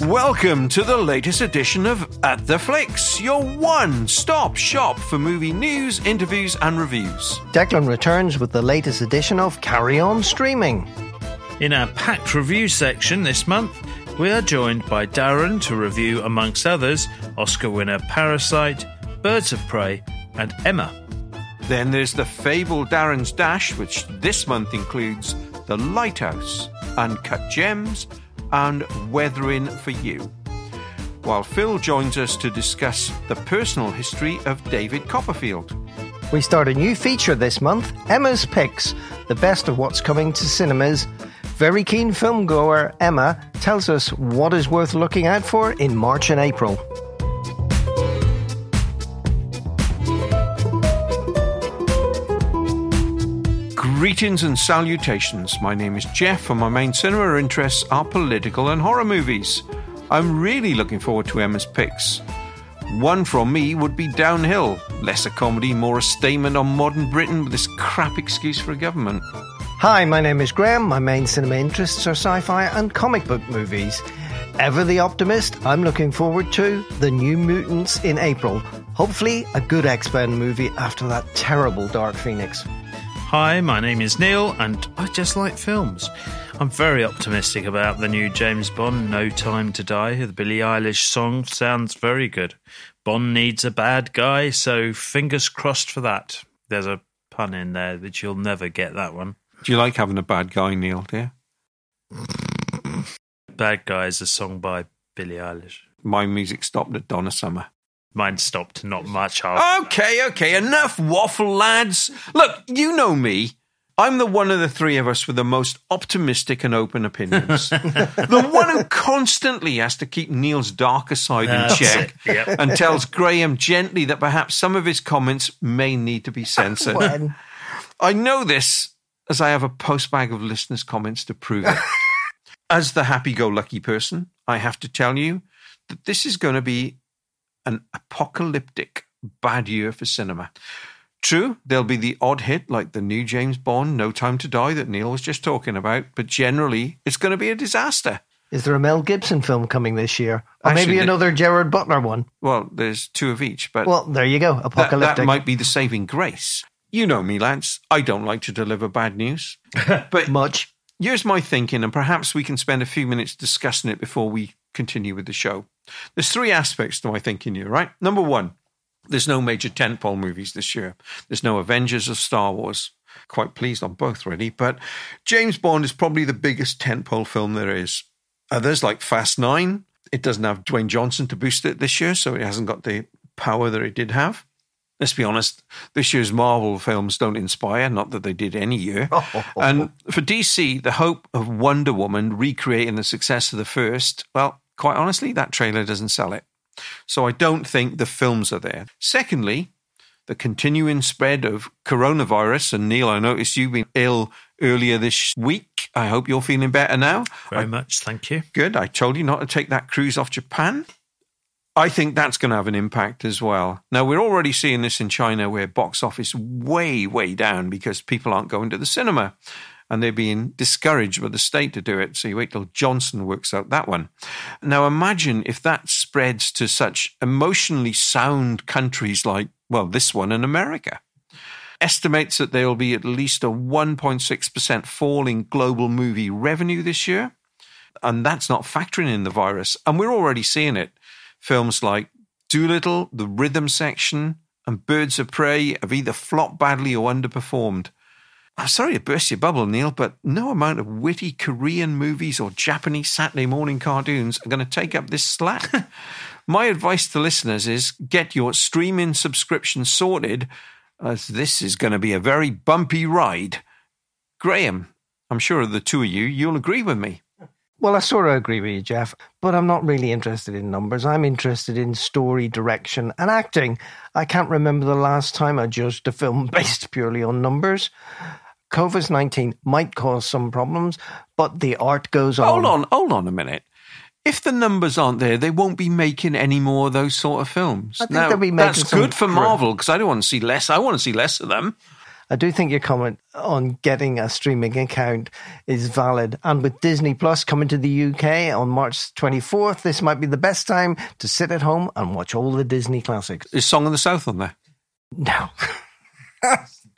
Welcome to the latest edition of At the Flicks, your one stop shop for movie news, interviews, and reviews. Declan returns with the latest edition of Carry On Streaming. In our packed review section this month, we are joined by Darren to review, amongst others, Oscar winner Parasite, Birds of Prey, and Emma. Then there's the fable Darren's Dash, which this month includes The Lighthouse, Uncut Gems, and Weathering for You. While Phil joins us to discuss the personal history of David Copperfield. We start a new feature this month Emma's Picks, the best of what's coming to cinemas. Very keen film goer Emma tells us what is worth looking out for in March and April. Greetings and salutations. My name is Jeff, and my main cinema interests are political and horror movies. I'm really looking forward to Emma's picks. One from me would be Downhill, less a comedy, more a statement on modern Britain with this crap excuse for a government. Hi, my name is Graham. My main cinema interests are sci fi and comic book movies. Ever the optimist, I'm looking forward to The New Mutants in April. Hopefully, a good X Men movie after that terrible Dark Phoenix. Hi, my name is Neil, and I just like films. I'm very optimistic about the new James Bond, No Time to Die. The Billie Eilish song sounds very good. Bond needs a bad guy, so fingers crossed for that. There's a pun in there that you'll never get that one. Do you like having a bad guy, Neil, dear? Bad Guy is a song by Billie Eilish. My music stopped at Donna Summer. Mine stopped not much after. Okay, okay, enough waffle, lads. Look, you know me. I'm the one of the three of us with the most optimistic and open opinions. the one who constantly has to keep Neil's darker side in That's check yep. and tells Graham gently that perhaps some of his comments may need to be censored. When? I know this as I have a postbag of listeners' comments to prove it. as the happy go lucky person, I have to tell you that this is going to be an apocalyptic bad year for cinema. True, there'll be the odd hit like the new James Bond, No Time to Die, that Neil was just talking about, but generally it's going to be a disaster. Is there a Mel Gibson film coming this year? Or Actually, maybe the- another Gerard Butler one? Well, there's two of each, but Well, there you go. Apocalyptic. that might be the saving grace. You know me, Lance. I don't like to deliver bad news. But Much. Here's my thinking, and perhaps we can spend a few minutes discussing it before we continue with the show. There's three aspects to my thinking here, right? Number one, there's no major tentpole movies this year. There's no Avengers or Star Wars. Quite pleased on both, really. But James Bond is probably the biggest tentpole film there is. Others like Fast Nine, it doesn't have Dwayne Johnson to boost it this year, so it hasn't got the power that it did have. Let's be honest, this year's Marvel films don't inspire, not that they did any year. and for DC, the hope of Wonder Woman recreating the success of the first, well, quite honestly, that trailer doesn't sell it. So I don't think the films are there. Secondly, the continuing spread of coronavirus. And Neil, I noticed you've been ill earlier this week. I hope you're feeling better now. Very much, thank you. Good. I told you not to take that cruise off Japan. I think that's going to have an impact as well. Now, we're already seeing this in China where box office way, way down because people aren't going to the cinema and they're being discouraged by the state to do it. So you wait till Johnson works out that one. Now, imagine if that spreads to such emotionally sound countries like, well, this one in America. Estimates that there will be at least a 1.6% fall in global movie revenue this year and that's not factoring in the virus. And we're already seeing it. Films like Dolittle, The Rhythm Section, and Birds of Prey have either flopped badly or underperformed. I'm sorry to burst your bubble, Neil, but no amount of witty Korean movies or Japanese Saturday morning cartoons are going to take up this slack. My advice to listeners is get your streaming subscription sorted, as this is going to be a very bumpy ride. Graham, I'm sure of the two of you, you'll agree with me. Well, I sort of agree with you, Jeff, but I'm not really interested in numbers. I'm interested in story, direction, and acting. I can't remember the last time I judged a film based purely on numbers. COVID 19 might cause some problems, but the art goes on. Hold on, hold on a minute. If the numbers aren't there, they won't be making any more of those sort of films. I think now, they'll be making that's good for Marvel because I don't want to see less. I want to see less of them. I do think your comment on getting a streaming account is valid. And with Disney Plus coming to the UK on March 24th, this might be the best time to sit at home and watch all the Disney classics. Is Song of the South on there? No.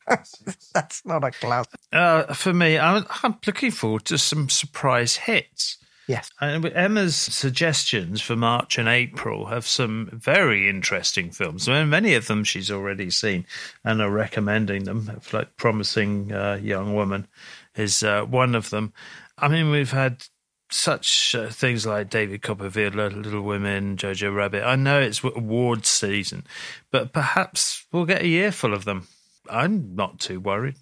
That's not a classic. Uh, for me, I'm, I'm looking forward to some surprise hits. Yes. And Emma's suggestions for March and April have some very interesting films. I mean, many of them she's already seen and are recommending them. Like Promising uh, Young Woman is uh, one of them. I mean, we've had such uh, things like David Copperfield, Little Women, Jojo Rabbit. I know it's awards season, but perhaps we'll get a year full of them. I'm not too worried.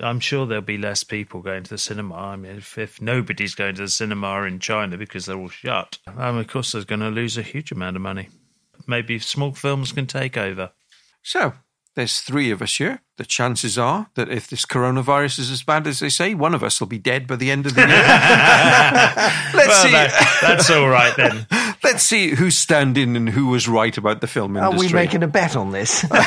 I'm sure there'll be less people going to the cinema. I mean, if, if nobody's going to the cinema in China because they're all shut, um, of course, they're going to lose a huge amount of money. Maybe small films can take over. So, there's three of us here. The chances are that if this coronavirus is as bad as they say, one of us will be dead by the end of the year. Let's well, see. That, that's all right then. Let's see who's standing and who was right about the film industry. Are we making a bet on this? Five,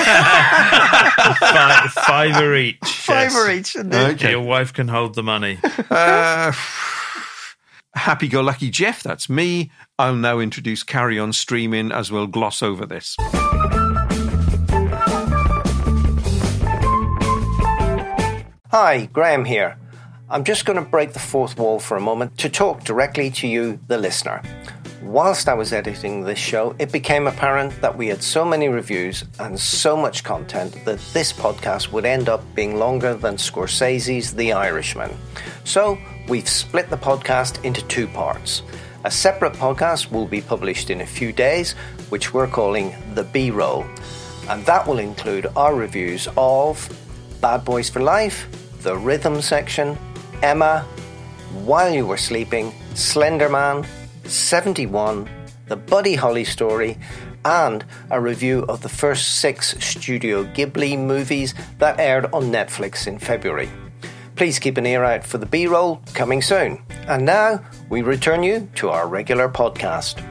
fiver each. Fiver yes. each. Okay. Your wife can hold the money. Uh, Happy go lucky Jeff, that's me. I'll now introduce Carry On Streaming as we'll gloss over this. Hi, Graham here. I'm just going to break the fourth wall for a moment to talk directly to you, the listener. Whilst I was editing this show, it became apparent that we had so many reviews and so much content that this podcast would end up being longer than Scorsese's The Irishman. So we've split the podcast into two parts. A separate podcast will be published in a few days, which we're calling The B Roll, and that will include our reviews of Bad Boys for Life, The Rhythm Section, Emma, While You Were Sleeping, Slender Man, 71, The Buddy Holly Story, and a review of the first six Studio Ghibli movies that aired on Netflix in February. Please keep an ear out for the B roll coming soon. And now we return you to our regular podcast.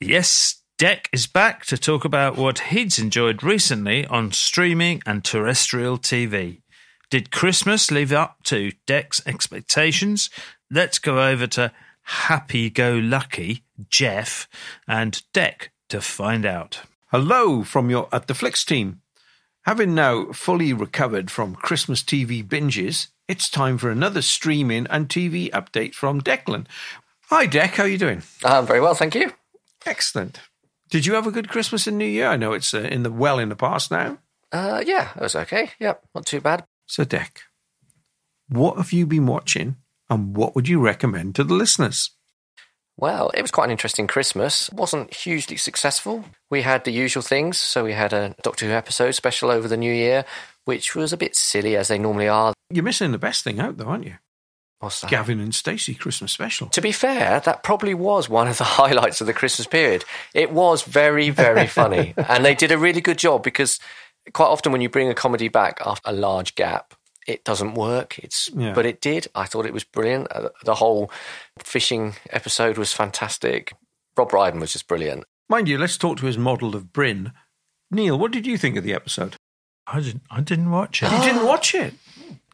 Yes, Deck is back to talk about what he's enjoyed recently on streaming and terrestrial TV. Did Christmas live up to Deck's expectations? Let's go over to happy go lucky Jeff and Deck to find out. Hello from your At the Flicks team. Having now fully recovered from Christmas TV binges, it's time for another streaming and TV update from Declan. Hi, Deck. How are you doing? Um, very well, thank you. Excellent. Did you have a good Christmas and New Year? I know it's uh, in the well in the past now. Uh, yeah, it was okay. Yep, not too bad. So, Deck, what have you been watching, and what would you recommend to the listeners? Well, it was quite an interesting Christmas. wasn't hugely successful. We had the usual things. So we had a Doctor Who episode special over the New Year, which was a bit silly as they normally are. You're missing the best thing out, though, aren't you? What's that? Gavin and Stacey Christmas special. To be fair, that probably was one of the highlights of the Christmas period. It was very, very funny. and they did a really good job because quite often when you bring a comedy back after a large gap, it doesn't work. It's Yeah. but it did. I thought it was brilliant. Uh, The whole fishing episode was fantastic. Rob Brydon was just brilliant. Mind you, let's talk to his model of Bryn. Neil, what did you think of the episode? I didn't, I didn't watch it. You didn't watch it.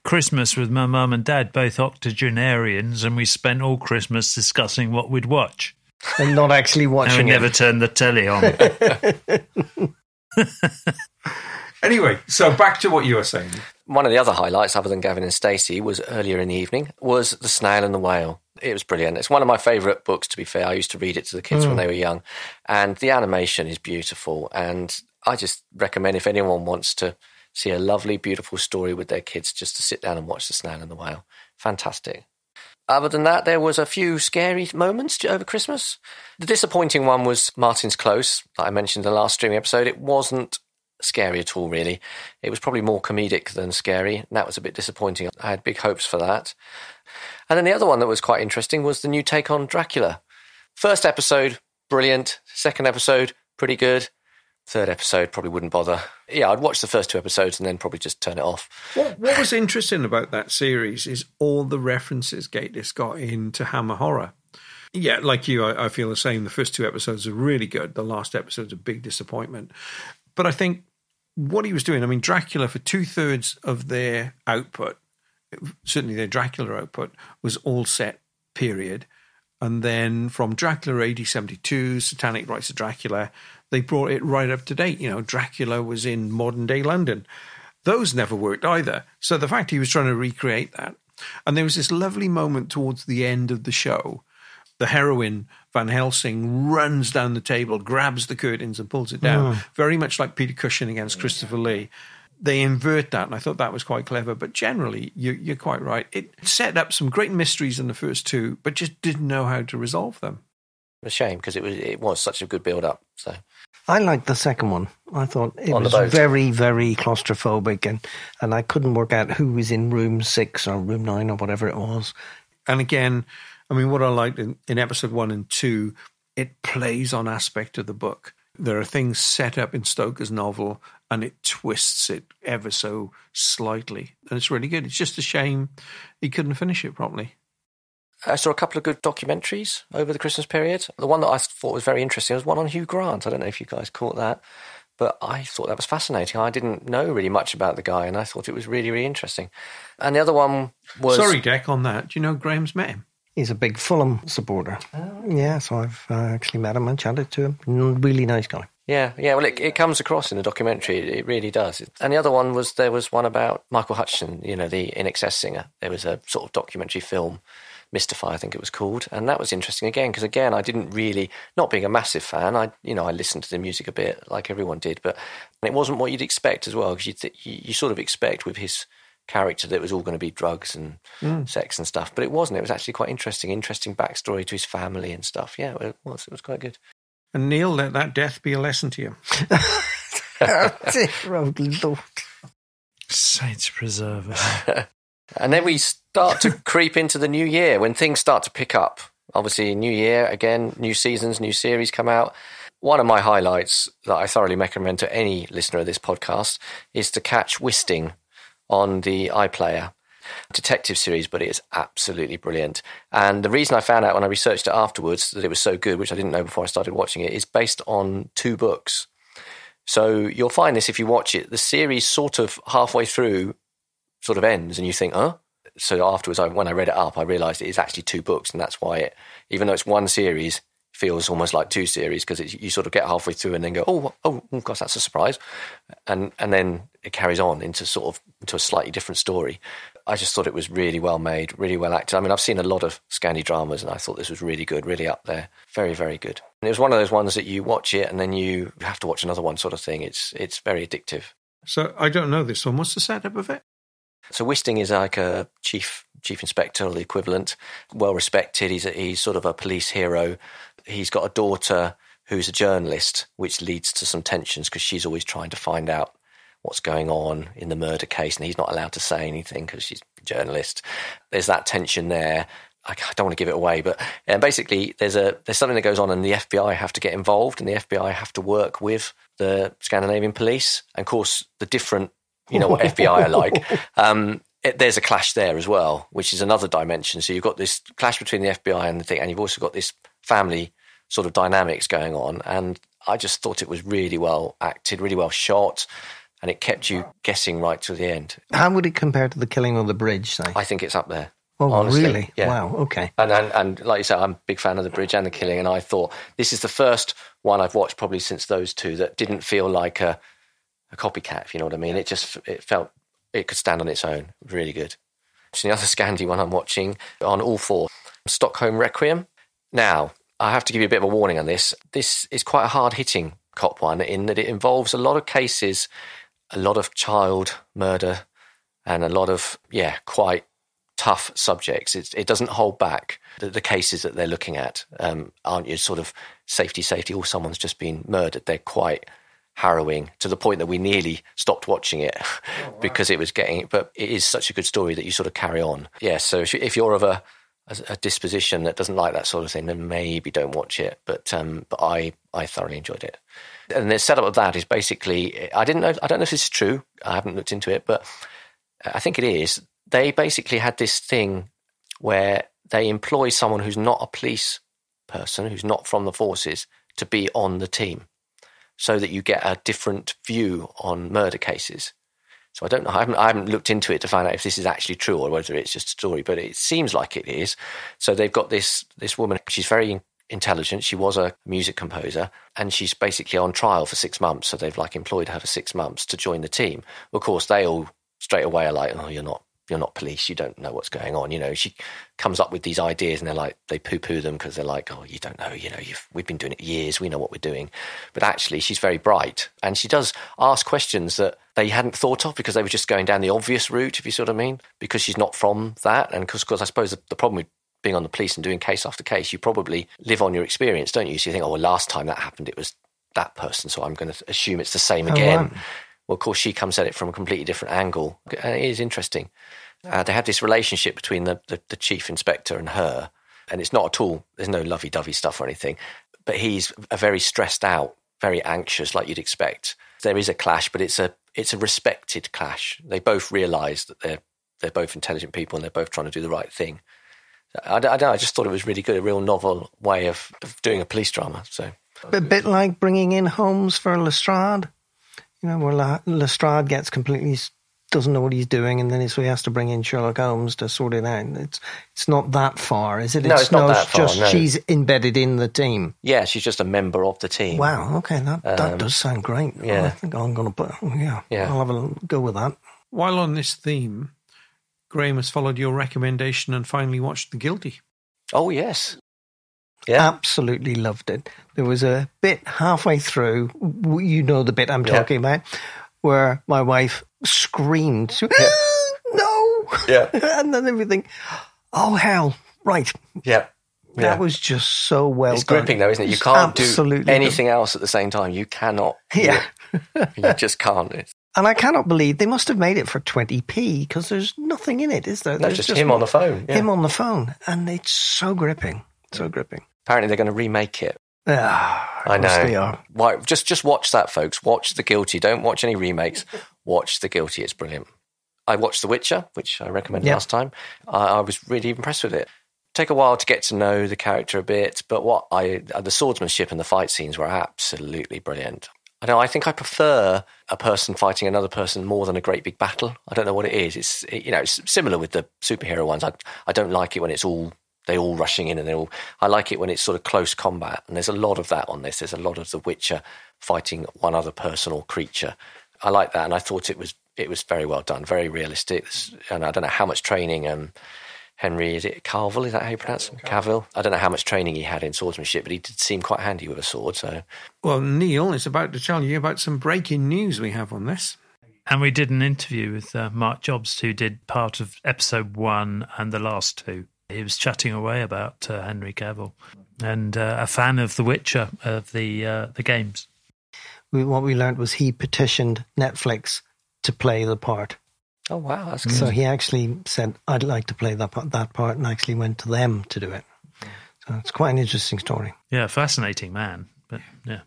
Christmas with my mum and dad, both octogenarians, and we spent all Christmas discussing what we'd watch. And not actually watching. And we watching never it. turned the telly on. Anyway, so back to what you were saying. One of the other highlights, other than Gavin and Stacey, was earlier in the evening, was The Snail and the Whale. It was brilliant. It's one of my favourite books, to be fair. I used to read it to the kids when hmm. they were young. And the animation is beautiful. And I just recommend if anyone wants to see a lovely, beautiful story with their kids, just to sit down and watch The Snail and the Whale. Fantastic. Other than that, there was a few scary moments over Christmas. The disappointing one was Martin's Close, that I mentioned in the last streaming episode. It wasn't scary at all, really. It was probably more comedic than scary, and that was a bit disappointing. I had big hopes for that. And then the other one that was quite interesting was the new take on Dracula. First episode, brilliant. Second episode, pretty good. Third episode, probably wouldn't bother. Yeah, I'd watch the first two episodes and then probably just turn it off. What, what was interesting about that series is all the references Gatiss got into Hammer Horror. Yeah, like you, I, I feel the same. The first two episodes are really good. The last episode's a big disappointment. But I think what he was doing, I mean, Dracula, for two thirds of their output, certainly their Dracula output, was all set period. And then from Dracula AD 72, Satanic Rites of Dracula, they brought it right up to date. You know, Dracula was in modern day London. Those never worked either. So the fact he was trying to recreate that. And there was this lovely moment towards the end of the show. The heroine, Van Helsing, runs down the table, grabs the curtains, and pulls it down, Mm. very much like Peter Cushing against Christopher Lee. They invert that, and I thought that was quite clever. But generally, you, you're quite right. It set up some great mysteries in the first two, but just didn't know how to resolve them. A shame because it was it was such a good build up. So I liked the second one. I thought it On was very, very claustrophobic, and, and I couldn't work out who was in room six or room nine or whatever it was. And again, I mean, what I liked in, in episode one and two, it plays on aspect of the book. There are things set up in Stoker's novel, and it twists it ever so slightly, and it's really good. It's just a shame he couldn't finish it properly. I saw a couple of good documentaries over the Christmas period. The one that I thought was very interesting was one on Hugh Grant. I don't know if you guys caught that, but I thought that was fascinating. I didn't know really much about the guy, and I thought it was really, really interesting. And the other one was Sorry, Deck, on that. Do you know Graham's met him? He's a big Fulham supporter. Yeah, so I've uh, actually met him and chatted to him. Really nice guy. Yeah, yeah. Well, it, it comes across in the documentary. It, it really does. And the other one was there was one about Michael Hutchence, you know, the INXS singer. There was a sort of documentary film, Mystify, I think it was called, and that was interesting again because again, I didn't really, not being a massive fan, I you know I listened to the music a bit like everyone did, but it wasn't what you'd expect as well because you, th- you you sort of expect with his character that it was all going to be drugs and mm. sex and stuff, but it wasn't. It was actually quite interesting, interesting backstory to his family and stuff. Yeah, it was. It was quite good. And Neil, let that death be a lesson to you. oh, Lord. Saints preserve us. And then we start to creep into the new year when things start to pick up. Obviously, new year again, new seasons, new series come out. One of my highlights that I thoroughly recommend to any listener of this podcast is to catch Wisting on the iPlayer detective series, but it is absolutely brilliant. And the reason I found out when I researched it afterwards that it was so good, which I didn't know before I started watching it, is based on two books. So you'll find this if you watch it. The series sort of halfway through sort of ends and you think, huh? So afterwards, I, when I read it up, I realised it is actually two books, and that's why it, even though it's one series, feels almost like two series because you sort of get halfway through and then go, oh, oh, oh, gosh, that's a surprise, and and then it carries on into sort of into a slightly different story. I just thought it was really well made, really well acted. I mean, I've seen a lot of Scandi dramas, and I thought this was really good, really up there, very, very good. And it was one of those ones that you watch it and then you have to watch another one, sort of thing. It's it's very addictive. So I don't know this one. What's the setup of it? So Wisting is like a chief chief inspector or the equivalent, well respected. He's a, he's sort of a police hero. He's got a daughter who's a journalist, which leads to some tensions because she's always trying to find out what's going on in the murder case, and he's not allowed to say anything because she's a journalist. There's that tension there. I don't want to give it away, but uh, basically, there's a there's something that goes on, and the FBI have to get involved, and the FBI have to work with the Scandinavian police, and of course, the different you know what FBI are like. Um, it, there's a clash there as well, which is another dimension. So you've got this clash between the FBI and the thing, and you've also got this family sort of dynamics going on. And I just thought it was really well acted, really well shot, and it kept you guessing right to the end. How would it compare to the killing on the bridge, say? I think it's up there. oh, honestly, really? yeah. Wow, okay. And, and and like you said, I'm a big fan of the bridge and the killing, and I thought this is the first one I've watched probably since those two that didn't feel like a a copycat. If you know what I mean, it just it felt it could stand on its own. Really good. So the other Scandi one I'm watching on all four, Stockholm Requiem. Now I have to give you a bit of a warning on this. This is quite a hard hitting cop one in that it involves a lot of cases, a lot of child murder, and a lot of yeah quite tough subjects. It's, it doesn't hold back the, the cases that they're looking at. Um, aren't you sort of safety, safety? Or someone's just been murdered. They're quite harrowing to the point that we nearly stopped watching it because it was getting. But it is such a good story that you sort of carry on. Yeah. So if, you, if you're of a, a a disposition that doesn't like that sort of thing, then maybe don't watch it. But um, but I I thoroughly enjoyed it. And the setup of that is basically I didn't know I don't know if this is true. I haven't looked into it, but I think it is. They basically had this thing where they employ someone who's not a police person who's not from the forces to be on the team so that you get a different view on murder cases. So I don't know. I haven't, I haven't looked into it to find out if this is actually true or whether it's just a story, but it seems like it is. So they've got this this woman. She's very intelligent. She was a music composer, and she's basically on trial for six months. So they've like employed her for six months to join the team. Of course, they all straight away are like, "Oh, you're not you're not police. You don't know what's going on. You know, she comes up with these ideas and they're like, they poo poo them because they're like, oh, you don't know. You know, we've been doing it years. We know what we're doing. But actually, she's very bright and she does ask questions that they hadn't thought of because they were just going down the obvious route, if you sort of mean, because she's not from that. And because, I suppose the, the problem with being on the police and doing case after case, you probably live on your experience, don't you? So you think, oh, well, last time that happened, it was that person. So I'm going to assume it's the same oh, again. Oh, wow. Well, of course, she comes at it from a completely different angle. And it is interesting. Uh, they have this relationship between the, the, the chief inspector and her, and it's not at all, there's no lovey dovey stuff or anything, but he's a very stressed out, very anxious, like you'd expect. There is a clash, but it's a it's a respected clash. They both realise that they're they're both intelligent people and they're both trying to do the right thing. I, I, I just thought it was really good, a real novel way of, of doing a police drama. So a bit like bringing in Holmes for Lestrade you know, where Lestrade gets completely doesn't know what he's doing, and then so he has to bring in Sherlock Holmes to sort it out. It's it's not that far, is it? No, it's, it's not no, that far. Just no. she's embedded in the team. Yeah, she's just a member of the team. Wow. Okay, that um, that does sound great. Yeah, I think I'm going to put. Yeah, yeah, I'll have a go with that. While on this theme, Graham has followed your recommendation and finally watched The Guilty. Oh yes, yeah. Absolutely loved it. There was a bit halfway through, you know the bit I'm yeah. talking about, where my wife screamed, yeah. no! Yeah. and then everything, oh hell, right. Yeah. Yeah. That was just so well it's done. gripping, though, isn't it? You can't Absolutely do anything else at the same time. You cannot. Yeah. you just can't. And I cannot believe they must have made it for 20p because there's nothing in it, is there? No, there's just, just him on the phone. Yeah. Him on the phone. And it's so gripping. So gripping. Apparently, they're going to remake it. Ah, I know. Why, just just watch that, folks. Watch The Guilty. Don't watch any remakes. watch The Guilty. It's brilliant. I watched The Witcher, which I recommended yep. last time. I, I was really impressed with it. Take a while to get to know the character a bit, but what I the swordsmanship and the fight scenes were absolutely brilliant. I know. I think I prefer a person fighting another person more than a great big battle. I don't know what it is. It's you know it's similar with the superhero ones. I I don't like it when it's all they all rushing in and they all. I like it when it's sort of close combat, and there's a lot of that on this. There's a lot of The Witcher fighting one other person or creature. I like that, and I thought it was it was very well done, very realistic. And I don't know how much training um, Henry is it Carville? Is that how you pronounce him? Cavill. I don't know how much training he had in swordsmanship, but he did seem quite handy with a sword. So, well, Neil is about to tell you about some breaking news we have on this. And we did an interview with uh, Marc Jobst, who did part of episode one and the last two. He was chatting away about uh, Henry Cavill and uh, a fan of The Witcher of the uh, the games. We, what we learned was he petitioned Netflix to play the part. Oh wow, that's good. So he actually said, "I'd like to play that part, that part," and actually went to them to do it. So it's quite an interesting story. Yeah, fascinating man. But yeah,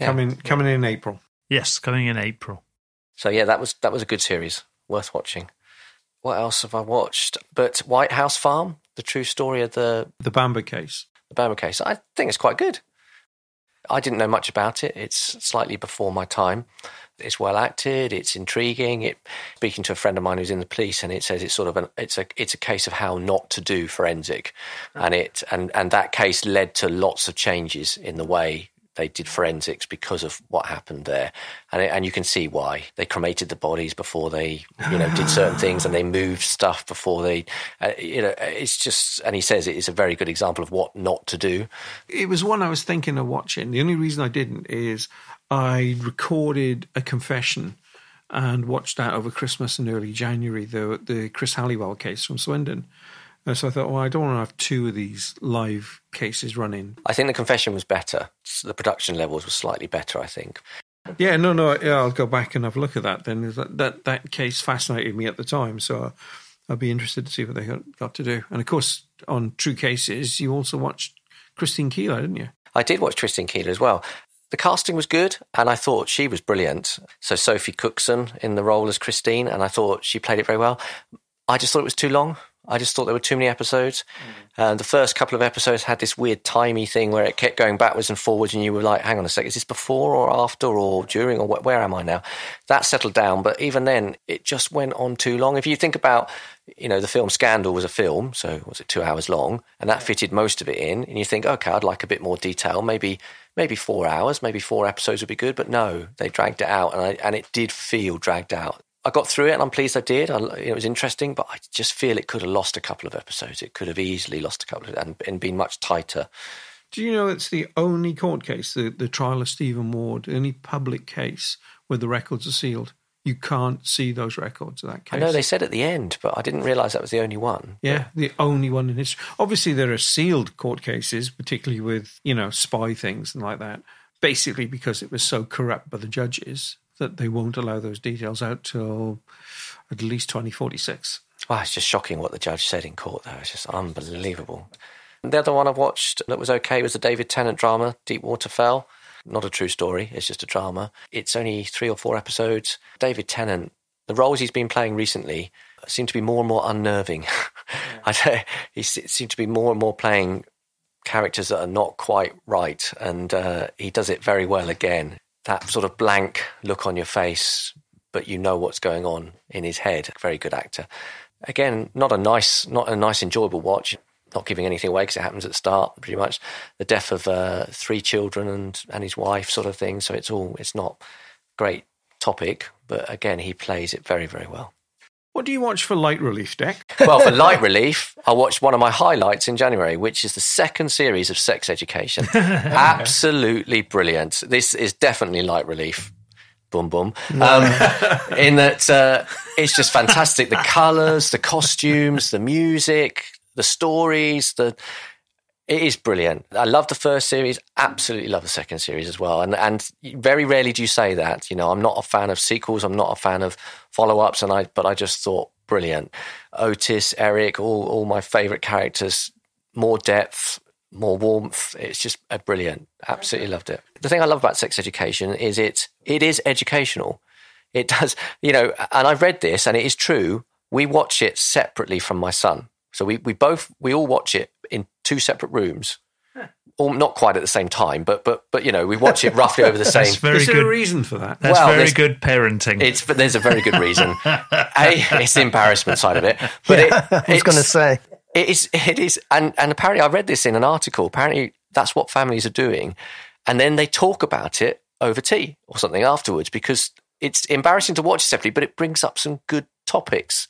yeah. coming coming in April. Yes, coming in April. So yeah, that was that was a good series, worth watching what else have I watched? But White House Farm, the true story of the the Bamber case. The Bamber case. I think it's quite good. I didn't know much about it. It's slightly before my time. It's well acted. It's intriguing. It speaking to a friend of mine who's in the police, and it says it's sort of an it's a it's a case of how not to do forensic, and it and and that case led to lots of changes in the way they did forensics because of what happened there, and and you can see why they cremated the bodies before they you know did certain things, and they moved stuff before they uh, you know it's just and he says it is a very good example of what not to do. It was one I was thinking of watching. The only reason I didn't is I recorded a confession and watched that over Christmas and early January the the Chris Halliwell case from Swindon and so I thought, well, I don't want to have two of these live cases running. I think the confession was better. The production levels were slightly better, I think. Yeah, no, no. Yeah, I'll go back and have a look at that. Then that that, that case fascinated me at the time, so I'd be interested to see what they got, got to do. And of course, on True Cases, you also watched Christine Keeler, didn't you? I did watch Christine Keeler as well. The casting was good, and I thought she was brilliant. So Sophie Cookson in the role as Christine, and I thought she played it very well. I just thought it was too long. I just thought there were too many episodes. Uh, the first couple of episodes had this weird timey thing where it kept going backwards and forwards, and you were like, hang on a sec, is this before or after or during or wh- where am I now? That settled down, but even then, it just went on too long. If you think about, you know, the film Scandal was a film, so was it two hours long, and that fitted most of it in, and you think, okay, I'd like a bit more detail, maybe. Maybe four hours, maybe four episodes would be good, but no, they dragged it out, and I, and it did feel dragged out. I got through it and I'm pleased I did. I, it was interesting, but I just feel it could have lost a couple of episodes. It could have easily lost a couple of, and, and been much tighter. Do you know it's the only court case, the, the trial of Stephen Ward, the only public case where the records are sealed? You can't see those records of that case. I know they said at the end, but I didn't realise that was the only one. Yeah, the only one in history. Obviously, there are sealed court cases, particularly with you know spy things and like that. Basically, because it was so corrupt by the judges that they won't allow those details out till at least twenty forty six. Wow, it's just shocking what the judge said in court, though. It's just unbelievable. The other one I've watched that was okay was the David Tennant drama, Deadwater Fell. Not a true story, it's just a drama. It's only three or four episodes. David Tennant, the roles he's been playing recently seem to be more and more unnerving. I don't, he seems to be more and more playing characters that are not quite right, and uh, he does it very well again. That sort of blank look on your face, but you know what's going on in his head. Very good actor. Again, not a nice, not a nice, enjoyable watch. Not giving anything away because it happens at the start, pretty much. The death of uh, three children and and his wife, sort of thing. So it's all, it's not great topic, but again, he plays it very, very well. What do you watch for light relief, Deck? Well, for light relief, I watched one of my highlights in January, which is the second series of Sex Education. Absolutely brilliant. This is definitely light relief. Boom, boom. Um, in that uh, it's just fantastic. The colours, the costumes, the music, the stories, the it is brilliant. I love the first series. Absolutely love the second series as well. And and very rarely do you say that. You know, I'm not a fan of sequels. I'm not a fan of follow ups. And I but I just thought brilliant. Otis, Eric, all all my favourite characters. More depth, more warmth. It's just a brilliant. Absolutely loved it. The thing I love about sex education is it it is educational. It does, you know. And I've read this, and it is true. We watch it separately from my son. So we, we both we all watch it in two separate rooms. All, not quite at the same time, but but but you know we watch it roughly over the same. That's very Is there good. a reason for that? That's Well, very good parenting. It's but there's a very good reason. a, it's the embarrassment side of it, but it, I was going to say. it is it is and and apparently I read this in an article. Apparently that's what families are doing, and then they talk about it over tea or something afterwards because it's embarrassing to watch separately, but it brings up some good topics.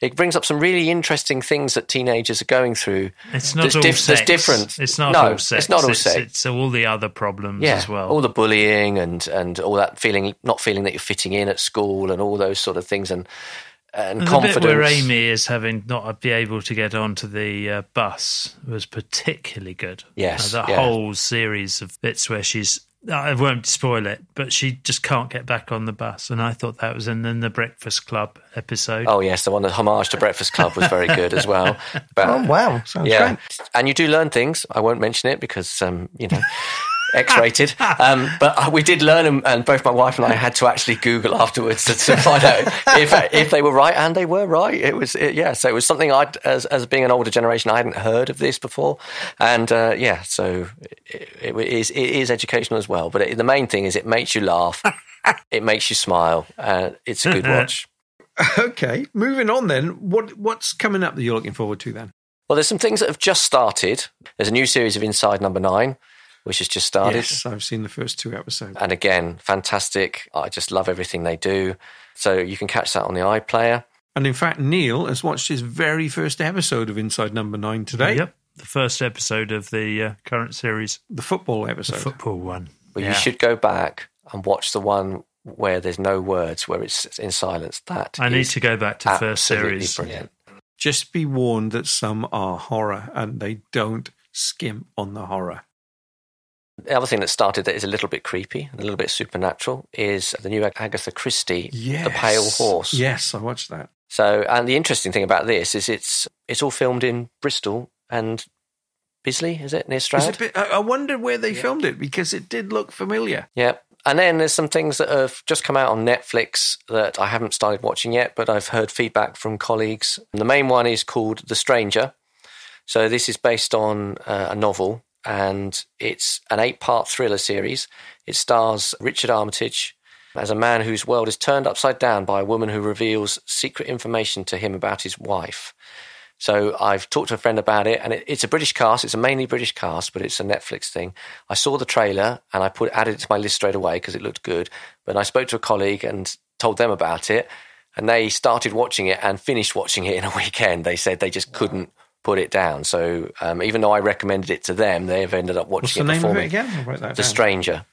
It brings up some really interesting things that teenagers are going through. It's not all diff- sex. there's different- It's not No, all it's not all it's, sex. It's all the other problems Yeah, as well. all the bullying and and all that feeling, not feeling that you're fitting in at school, and all those sort of things, and and And the confidence. where Amy is having not be able to get onto the uh, bus was particularly good. Yes, Uh, the yeah. whole series of bits where she's. I won't spoil it, but she just can't get back on the bus, and I thought that was in, in the Breakfast Club episode. Oh yes, the one that homage to Breakfast Club was very good as well. But, Oh, wow. Sounds yeah, great. and you do learn things. I won't mention it because um, you know. X-rated, um, but uh, we did learn, and, and both my wife and I had to actually Google afterwards to, to find out if if they were right, and they were right. It was, it, yeah. So it was something I, as as being an older generation, I hadn't heard of this before, and uh, yeah. So it, it is it is educational as well. But it, the main thing is it makes you laugh, it makes you smile. Uh, it's a good watch. Okay, moving on then. What what's coming up that you're looking forward to then? Well, there's some things that have just started. There's a new series of Inside Number Nine, which has just started. Yes, I've seen the first two episodes. And again, fantastic. I just love everything they do. So you can catch that on the iPlayer. And in fact, Neil has watched his very first episode of Inside Number Nine today. Yep, the first episode of the uh, current series, The football the episode. football one. But Yeah. you should go back and watch the one where there's no words, where it's in silence. That I need to go back to first series. brilliant. Just be warned that some are horror and they don't skimp on the horror. The other thing that started that is a little bit creepy, a little bit supernatural, is the new Agatha Christie, Yes. The Pale Horse. Yes, I watched that. So, and the interesting thing about this is it's it's all filmed in Bristol and Bisley, is it near Is Stroud? it bit, I wondered where they filmed it because it did look familiar. Yeah. And then there's some things that have just come out on Netflix that I haven't started watching yet, but I've heard feedback from colleagues. And the main one is called The Stranger. So this is based on uh, a novel, and it's an eight-part thriller series. It stars Richard Armitage as a man whose world is turned upside down by a woman who reveals secret information to him about his wife. So I've talked to a friend about it, and it, it's a British cast. It's a mainly British cast, but it's a Netflix thing. I saw the trailer and I put added it to my list straight away because it looked good. But I spoke to a colleague and told them about it, and they started watching it and finished watching it in a weekend. They said they just couldn't put it down. So um, even though I recommended it to them, they've ended up What's watching the it name before of it me. again? I'll write that The down. Stranger.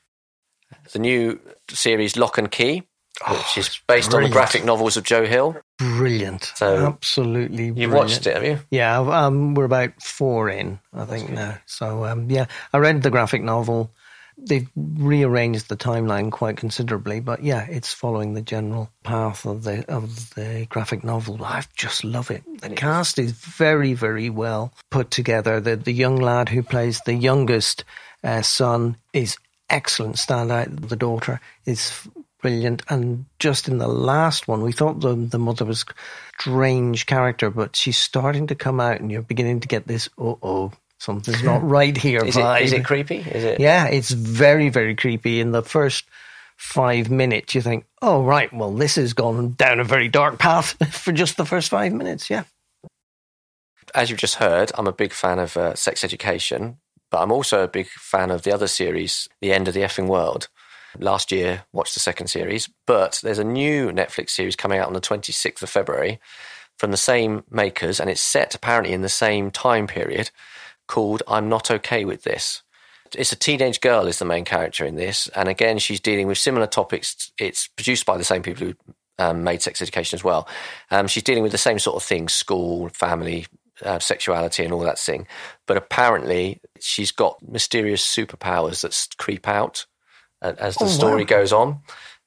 The new series Locke and Key, which is based on the graphic novels of Joe Hill. Brilliant. So, Absolutely You've brilliant. watched it, have you? Yeah, um, we're about four in, I think now. So um, yeah, I read the graphic novel. They've rearranged the timeline quite considerably, but yeah, it's following the general path of the of the graphic novel. I just love it. The cast is very, very well put together. The the young lad who plays the youngest uh, son is excellent. Standout. The daughter is brilliant. And just in the last one, we thought the the mother was strange character, but she's starting to come out, and you're beginning to get this. Oh, oh, something's not right here. Is vibe. it, is it creepy? Is it? Yeah, it's very, very creepy. In the first five minutes, you think, "Oh, right, well, this has gone down a very dark path for just the first five minutes." Yeah, As you've just heard, I'm a big fan of uh, sex education, but I'm also a big fan of the other series, The End of the Effing World. Last year, watched the second series, but there's a new Netflix series coming out on the 26th of February from the same makers, and it's set apparently in the same time period called I'm Not Okay with This. It's a teenage girl is the main character in this, and again, she's dealing with similar topics. It's produced by the same people who um, made Sex Education as well. Um, she's dealing with the same sort of things: school, family, uh, sexuality, and all that thing. But apparently, she's got mysterious superpowers that creep out uh, as the Oh, story wow. goes on.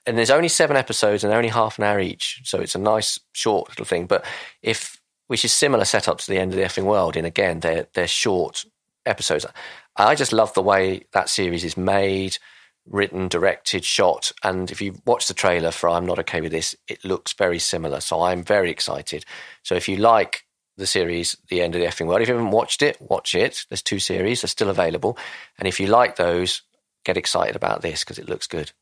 And there's only seven episodes and they're only half an hour each, so it's a nice short little thing. But if which is similar setup to the end of the effing world, in again they're they're short episodes. I just love the way that series is made, written, directed, shot, and if you watch the trailer for I'm Not Okay with This, it looks very similar. So I'm very excited. So if you like the series The End of the Effing World, if you haven't watched it, watch it. There's two series, they're still available. And if you like those, get excited about this because it looks good.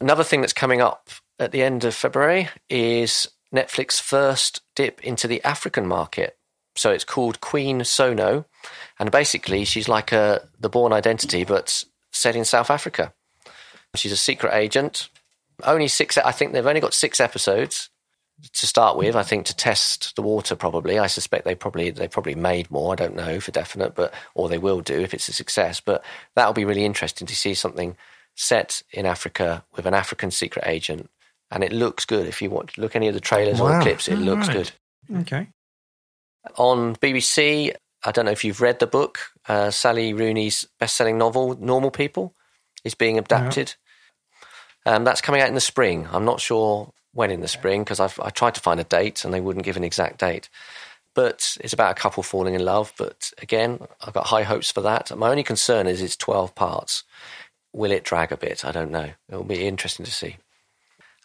Another thing that's coming up at the end of February is Netflix's first dip into the African market. So it's called Queen Sono, and basically she's like a the Bourne Identity, but set in South Africa. She's a secret agent. Only six. I think they've only got six episodes to start with. I think to test the water. Probably. I suspect they probably they probably made more. I don't know for definite, but or they will do if it's a success. But that'll be really interesting to see something set in Africa with an African secret agent, and it looks good. If you want to look any of the trailers or the clips, it looks Alright. good. Okay. On BBC, I don't know if you've read the book, uh, Sally Rooney's best-selling novel "Normal People" is being adapted. Um, that's coming out in the spring. I'm not sure when in the spring because I tried to find a date and they wouldn't give an exact date. But it's about a couple falling in love. But again, I've got high hopes for that. My only concern is it's 12 parts. Will it drag a bit? I don't know. It will be interesting to see.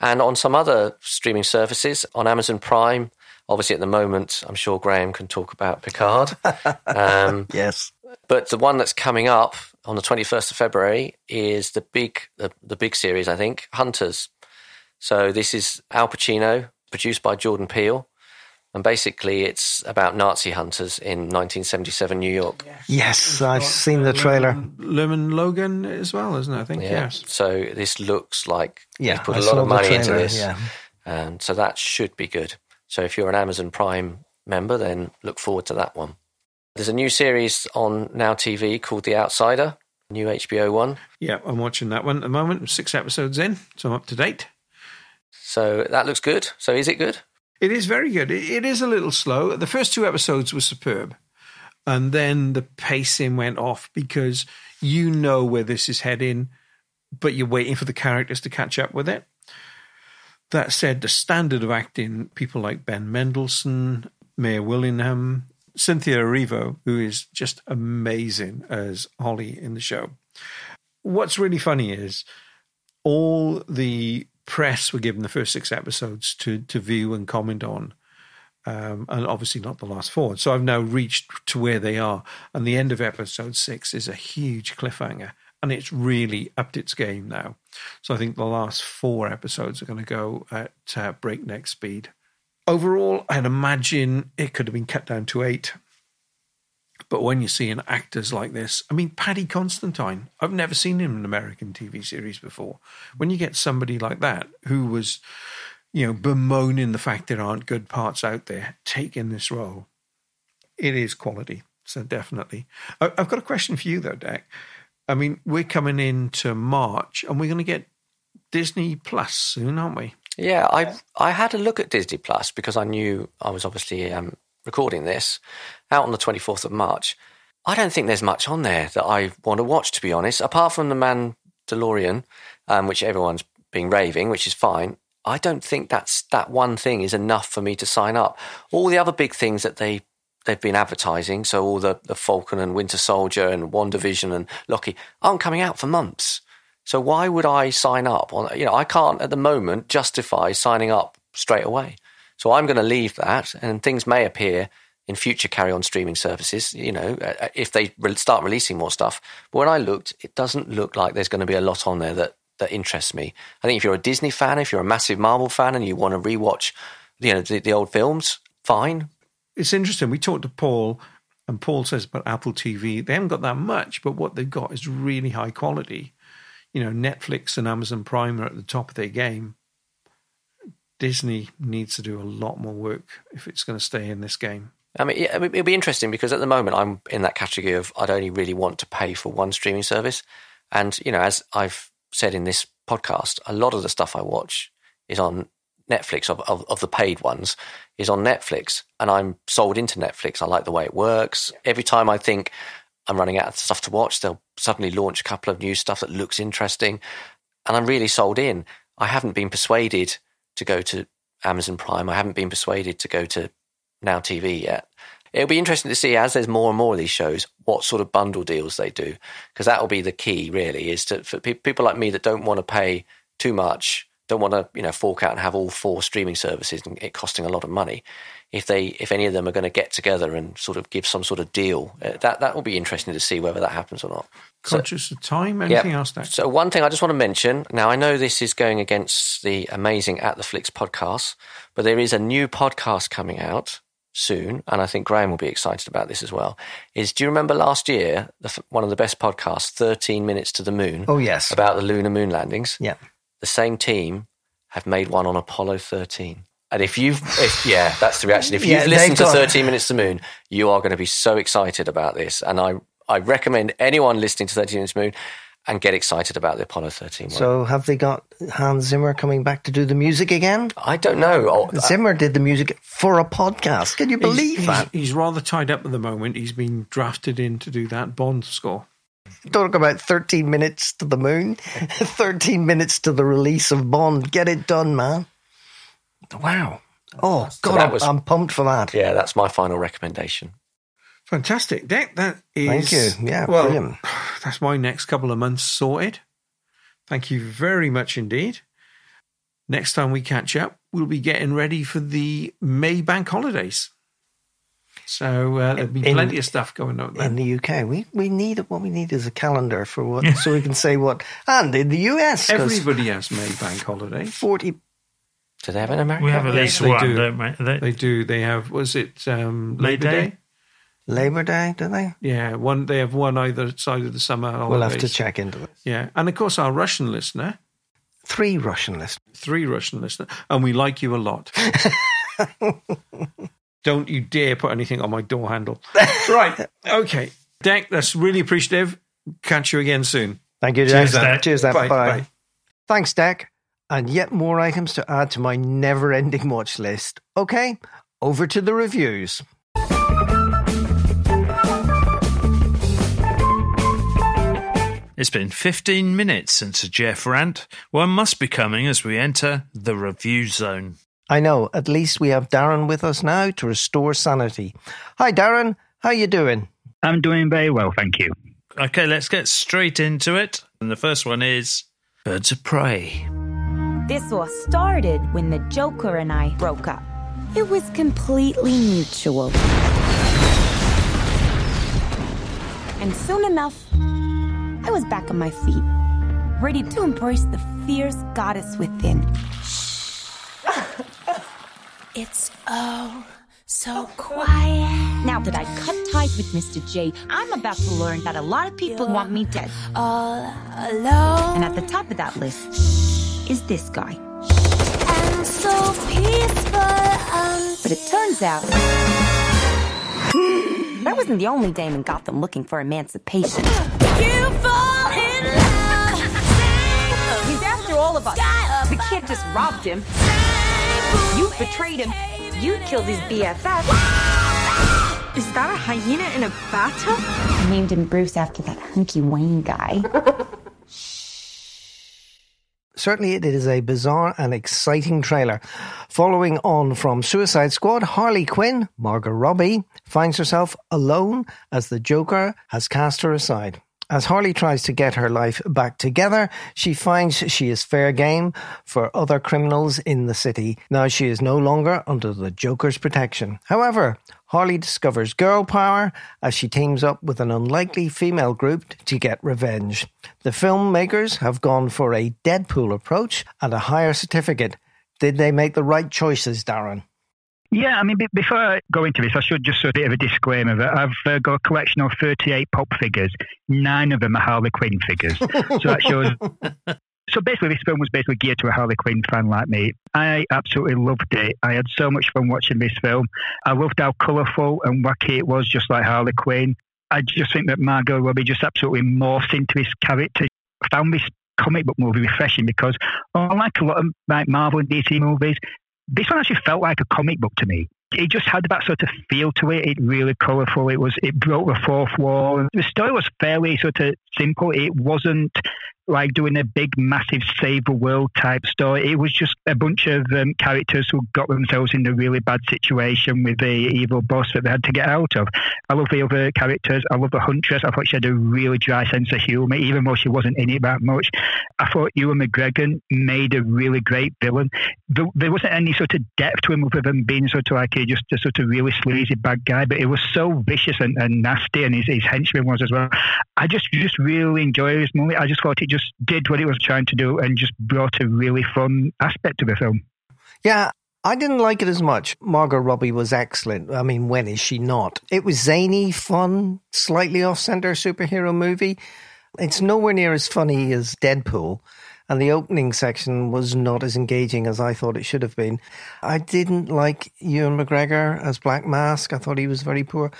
And on some other streaming services, on Amazon Prime, obviously at the moment, I'm sure Graham can talk about Picard. um, yes. but the one that's coming up on the 21st of February is the big, the, the big series, I think, Hunters. So this is Al Pacino, produced by Jordan Peele. And basically, it's about Nazi hunters in 1977 New York. Yes, I've seen the trailer. Lumen Logan as well, isn't it? I think, Yeah. yes. So this looks like Yeah, they put I a lot of the money into this. Yeah. Um, so that should be good. So if you're an Amazon Prime member, then look forward to that one. There's a new series on Now TV called The Outsider, new HBO one. Yeah, I'm watching that one at the moment. Six episodes in, so I'm up to date. So that looks good. So is it good? It is very good. It, is a little slow. The first two episodes were superb. And then the pacing went off because you know where this is heading, but you're waiting for the characters to catch up with it. That said, the standard of acting, people like Ben Mendelsohn, Mare Winningham, Cynthia Erivo, who is just amazing as Holly in the show. What's really funny is all the press were given the first six episodes to to view and comment on. Um, and obviously not the last four. So I've now reached to where they are, and the end of episode six is a huge cliffhanger, and it's really upped its game now. So I think the last four episodes are going to go at uh, breakneck speed. Overall, I'd imagine it could have been cut down to eight. But when you see an actors like this, I mean, Paddy Considine, I've never seen him in an American TV series before. When you get somebody like that who was, you know, bemoaning the fact there aren't good parts out there, taking this role, it is quality. So definitely. I've got a question for you though, Dak. I mean, we're coming into March and we're going to get Disney Plus soon, aren't we? Yeah, I I had a look at Disney Plus because I knew I was obviously um, recording this out on the 24th of March. I don't think there's much on there that I want to watch, to be honest, apart from The Mandalorian, um, which everyone's been raving, which is fine. I don't think that's that one thing is enough for me to sign up. All the other big things that they they've been advertising, so all the, the Falcon and Winter Soldier and WandaVision and Loki aren't coming out for months. So why would I sign up on you know, I can't at the moment justify signing up straight away. So I'm going to leave that and things may appear in future carry on streaming services, you know, uh, if they start releasing more stuff. But when I looked, it doesn't look like there's going to be a lot on there that, that interests me. I think if you're a Disney fan, if you're a massive Marvel fan and you want to rewatch, you know, the, the old films, fine. It's interesting. We talked to Paul, and Paul says about Apple TV, they haven't got that much, but what they've got is really high quality. You know, Netflix and Amazon Prime are at the top of their game. Disney needs to do a lot more work if it's going to stay in this game. I mean, yeah, it'll be interesting because at the moment I'm in that category of I'd only really want to pay for one streaming service. And, you know, as I've said in this podcast, a lot of the stuff I watch is on Netflix, of, of, of the paid ones, is on Netflix. And I'm sold into Netflix. I like the way it works. Every time I think I'm running out of stuff to watch, they'll suddenly launch a couple of new stuff that looks interesting. And I'm really sold in. I haven't been persuaded to go to Amazon Prime. I haven't been persuaded to go to Now TV yet. It'll be interesting to see as there's more and more of these shows what sort of bundle deals they do because that will be the key. Really, is to for pe- people like me that don't want to pay too much, don't want to you know fork out and have all four streaming services and it costing a lot of money. If they if any of them are going to get together and sort of give some sort of deal, uh, that that will be interesting to see whether that happens or not. Conscious of time? Anything else, Dak? So one thing I just want to mention. Now I know this is going against the amazing At the Flicks podcast, but there is a new podcast coming out soon, and I think Graham will be excited about this as well. Is do you remember last year the, one of the best podcasts, Thirteen Minutes to the Moon, Oh, yes. about the lunar moon landings? Yeah. The same team have made one on Apollo 13. And if you've, if, yeah, that's the reaction. If you've listened to got- 13 Minutes to the Moon, you are going to be so excited about this. And I, I recommend anyone listening to 13 Minutes to the Moon and get excited about the Apollo 13 one. So have they got Hans Zimmer coming back to do the music again? I don't know. Oh, uh, Zimmer did the music for a podcast. Can you believe he's, that? He's, he's rather tied up at the moment. He's been drafted in to do that Bond score. Talk about 13 minutes to the moon, 13 minutes to the release of Bond. Get it done, man. Wow. Oh, God, that was- I'm pumped for that. yeah, that's my final recommendation. Fantastic. That, that is. Thank you. Yeah, well, brilliant. That's my next couple of months sorted. Thank you very much indeed. Next time we catch up, we'll be getting ready for the May bank holidays. So uh, there'll be In- plenty of stuff going on In the UK, we, we need what we need is a calendar for what, so we can say what. And in the US, Everybody has May bank holidays. 40 Do they have an American? We have at Yes, least they one, do. don't we? They- They do. They have. Was it um, Labor Labor Day? Day? Labor Day, do they? Yeah, one. They have one either side of the summer holidays. We'll have to check into it. Yeah, and of course our Russian listener, Three Russian listeners. three Russian listener, and we like you a lot. Don't you dare put anything on my door handle. right. Okay. Deck, that's really appreciative. Catch you again soon. Thank you, Cheers, Jack. Cheers, Dan. Bye, Bye. bye. Thanks, Deck. And yet more items to add to my never ending watch list. Okay, over to the reviews. It's been 15 minutes since a Jeff rant. One must be coming as we enter the review zone. I know, at least we have Darren with us now to restore sanity. Hi, Darren. How you doing? I'm doing very well, thank you. Okay, let's get straight into it. And the first one is Birds of Prey. This all started when the Joker and I broke up. It was completely mutual. And soon enough, I was back on my feet, ready to embrace the fierce goddess within. It's oh so quiet. Now that I cut ties with Mr. J, I'm about to learn that a lot of people want me dead. All alone And at the top of that list is this guy. and so peaceful. But it turns out I wasn't the only dame in Gotham looking for emancipation. You fall in love. He's after all of us. We can't just rob him. You betrayed him. You killed his BFF. Is that a hyena in a bathtub? I named him Bruce after that hunky Wayne guy. Certainly, it is a bizarre and exciting trailer. Following on from Suicide Squad, Harley Quinn, Margot Robbie, finds herself alone as the Joker has cast her aside. As Harley tries to get her life back together, she finds she is fair game for other criminals in the city. Now she is no longer under the Joker's protection. However, Harley discovers girl power as she teams up with an unlikely female group to get revenge. The filmmakers have gone for a Deadpool approach and a higher certificate. Did they make the right choices, Darren? Yeah, I mean, be- before I go into this, I should just say a bit of a disclaimer that I've uh, got a collection of 38 pop figures. Nine of them are Harley Quinn figures. so that shows. So basically, this film was basically geared to a Harley Quinn fan like me. I absolutely loved it. I had so much fun watching this film. I loved how colourful and wacky it was, just like Harley Quinn. I just think that Margot Robbie just absolutely morphed into this character. I found this comic book movie refreshing because, unlike a lot of like Marvel and DC movies, this one actually felt like a comic book to me. It just had that sort of feel to it. It really colourful. It was. It broke the fourth wall. The story was fairly sort of simple. It wasn't like doing a big, massive save the world type story. It was just a bunch of um, characters who got themselves in a really bad situation with the evil boss that they had to get out of. I love the other characters. I love the Huntress. I thought she had a really dry sense of humour, even though she wasn't in it that much. I thought Ewan McGregor made a really great villain. There, there wasn't any sort of depth to him other than being sort of like a, just a sort of really sleazy bad guy, but it was so vicious and, and nasty, and his, his henchman was as well. I just just really enjoyed this movie. I just thought it just did what it was trying to do and just brought a really fun aspect to the film. Yeah, I didn't like it as much. Margot Robbie was excellent. I mean, when is she not? It was zany, fun, slightly off center superhero movie. It's nowhere near as funny as Deadpool. And the opening section was not as engaging as I thought it should have been. I didn't like Ewan McGregor as Black Mask. I thought he was very poor.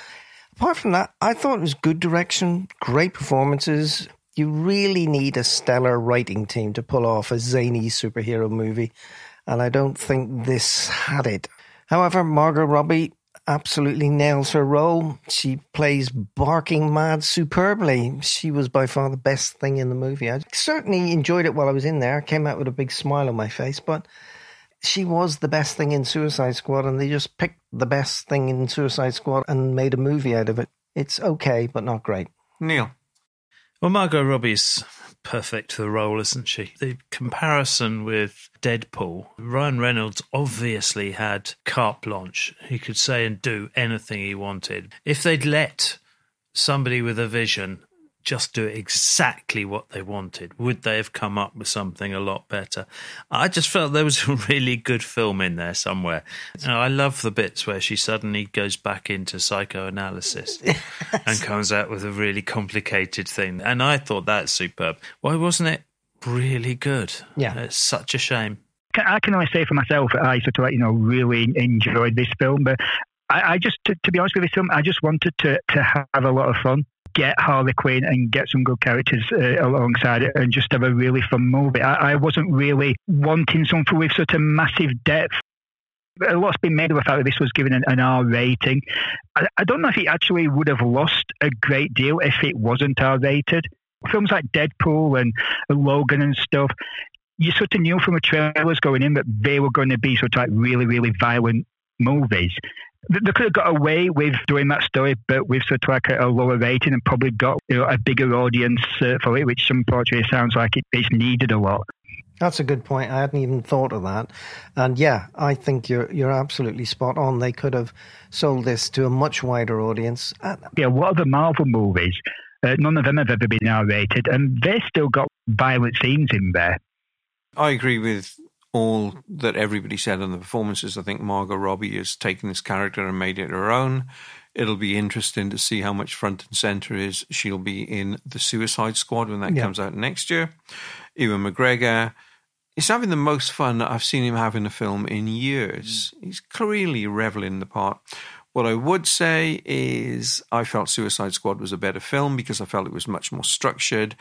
Apart from that, I thought it was good direction, great performances. You really need a stellar writing team to pull off a zany superhero movie and I don't think this had it. However, Margot Robbie absolutely nails her role. She plays barking mad superbly. She was by far the best thing in the movie. I certainly enjoyed it while I was in there. Came out with a big smile on my face, but she was the best thing in Suicide Squad, and they just picked the best thing in Suicide Squad and made a movie out of it. It's okay, but not great. Neil. Well, Margot Robbie's perfect for the role, isn't she? The comparison with Deadpool, Ryan Reynolds obviously had carte blanche. He could say and do anything he wanted. If they'd let somebody with a vision just do exactly what they wanted, would they have come up with something a lot better? I just felt there was a really good film in there somewhere. You know, I love the bits where she suddenly goes back into psychoanalysis and comes out with a really complicated thing. And I thought that's superb. Why wasn't it really good? Yeah. It's such a shame. I can only say for myself I sort of like, you know, really enjoyed this film, but I, I just, to, to be honest with you, film, I just wanted to, to have a lot of fun. Get Harley Quinn and get some good characters uh, alongside it and just have a really fun movie. I, I wasn't really wanting something with such a massive depth. A lot's been made of the fact that this was given an, an R rating. I, I don't know if it actually would have lost a great deal if it wasn't R rated. Films like Deadpool and Logan and stuff, you sort of knew from the trailers going in that they were going to be sort of like really, really violent movies. They they could have got away with doing that story, but with sort of like a, a lower rating and probably got you know, a bigger audience uh, for it, which unfortunately sounds like it, it's needed a lot. That's a good point. I hadn't even thought of that. And yeah, I think you're you're absolutely spot on. They could have sold this to a much wider audience. Uh, Yeah, what other Marvel movies? Uh, none of them have ever been R rated, and they still got violent scenes in there. I agree with all that everybody said on the performances. I think Margot Robbie has taken this character and made it her own. It'll be interesting to see how much front and center is she'll be in the Suicide Squad when that Yeah. comes out next year. Ewan McGregor is having the most fun I've seen him have in a film in years. Mm. He's clearly reveling in the part. What I would say is I felt Suicide Squad was a better film because I felt it was much more structured.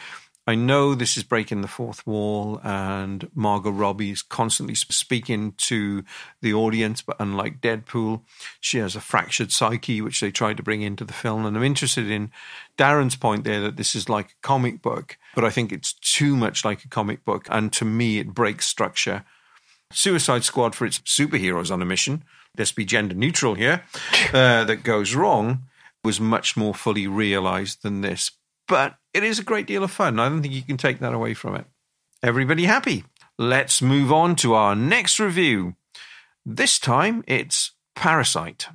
I know this is breaking the fourth wall, and Margot Robbie is constantly speaking to the audience, but unlike Deadpool, she has a fractured psyche, which they tried to bring into the film. And I'm interested in Darren's point there that this is like a comic book, but I think it's too much like a comic book, and to me, it breaks structure. Suicide Squad for its superheroes on a mission, let's be gender neutral here, uh, that goes wrong, was much more fully realized than this. But it is a great deal of fun. I don't think you can take that away from it. Everybody happy? Let's move on to our next review. This time it's Parasite.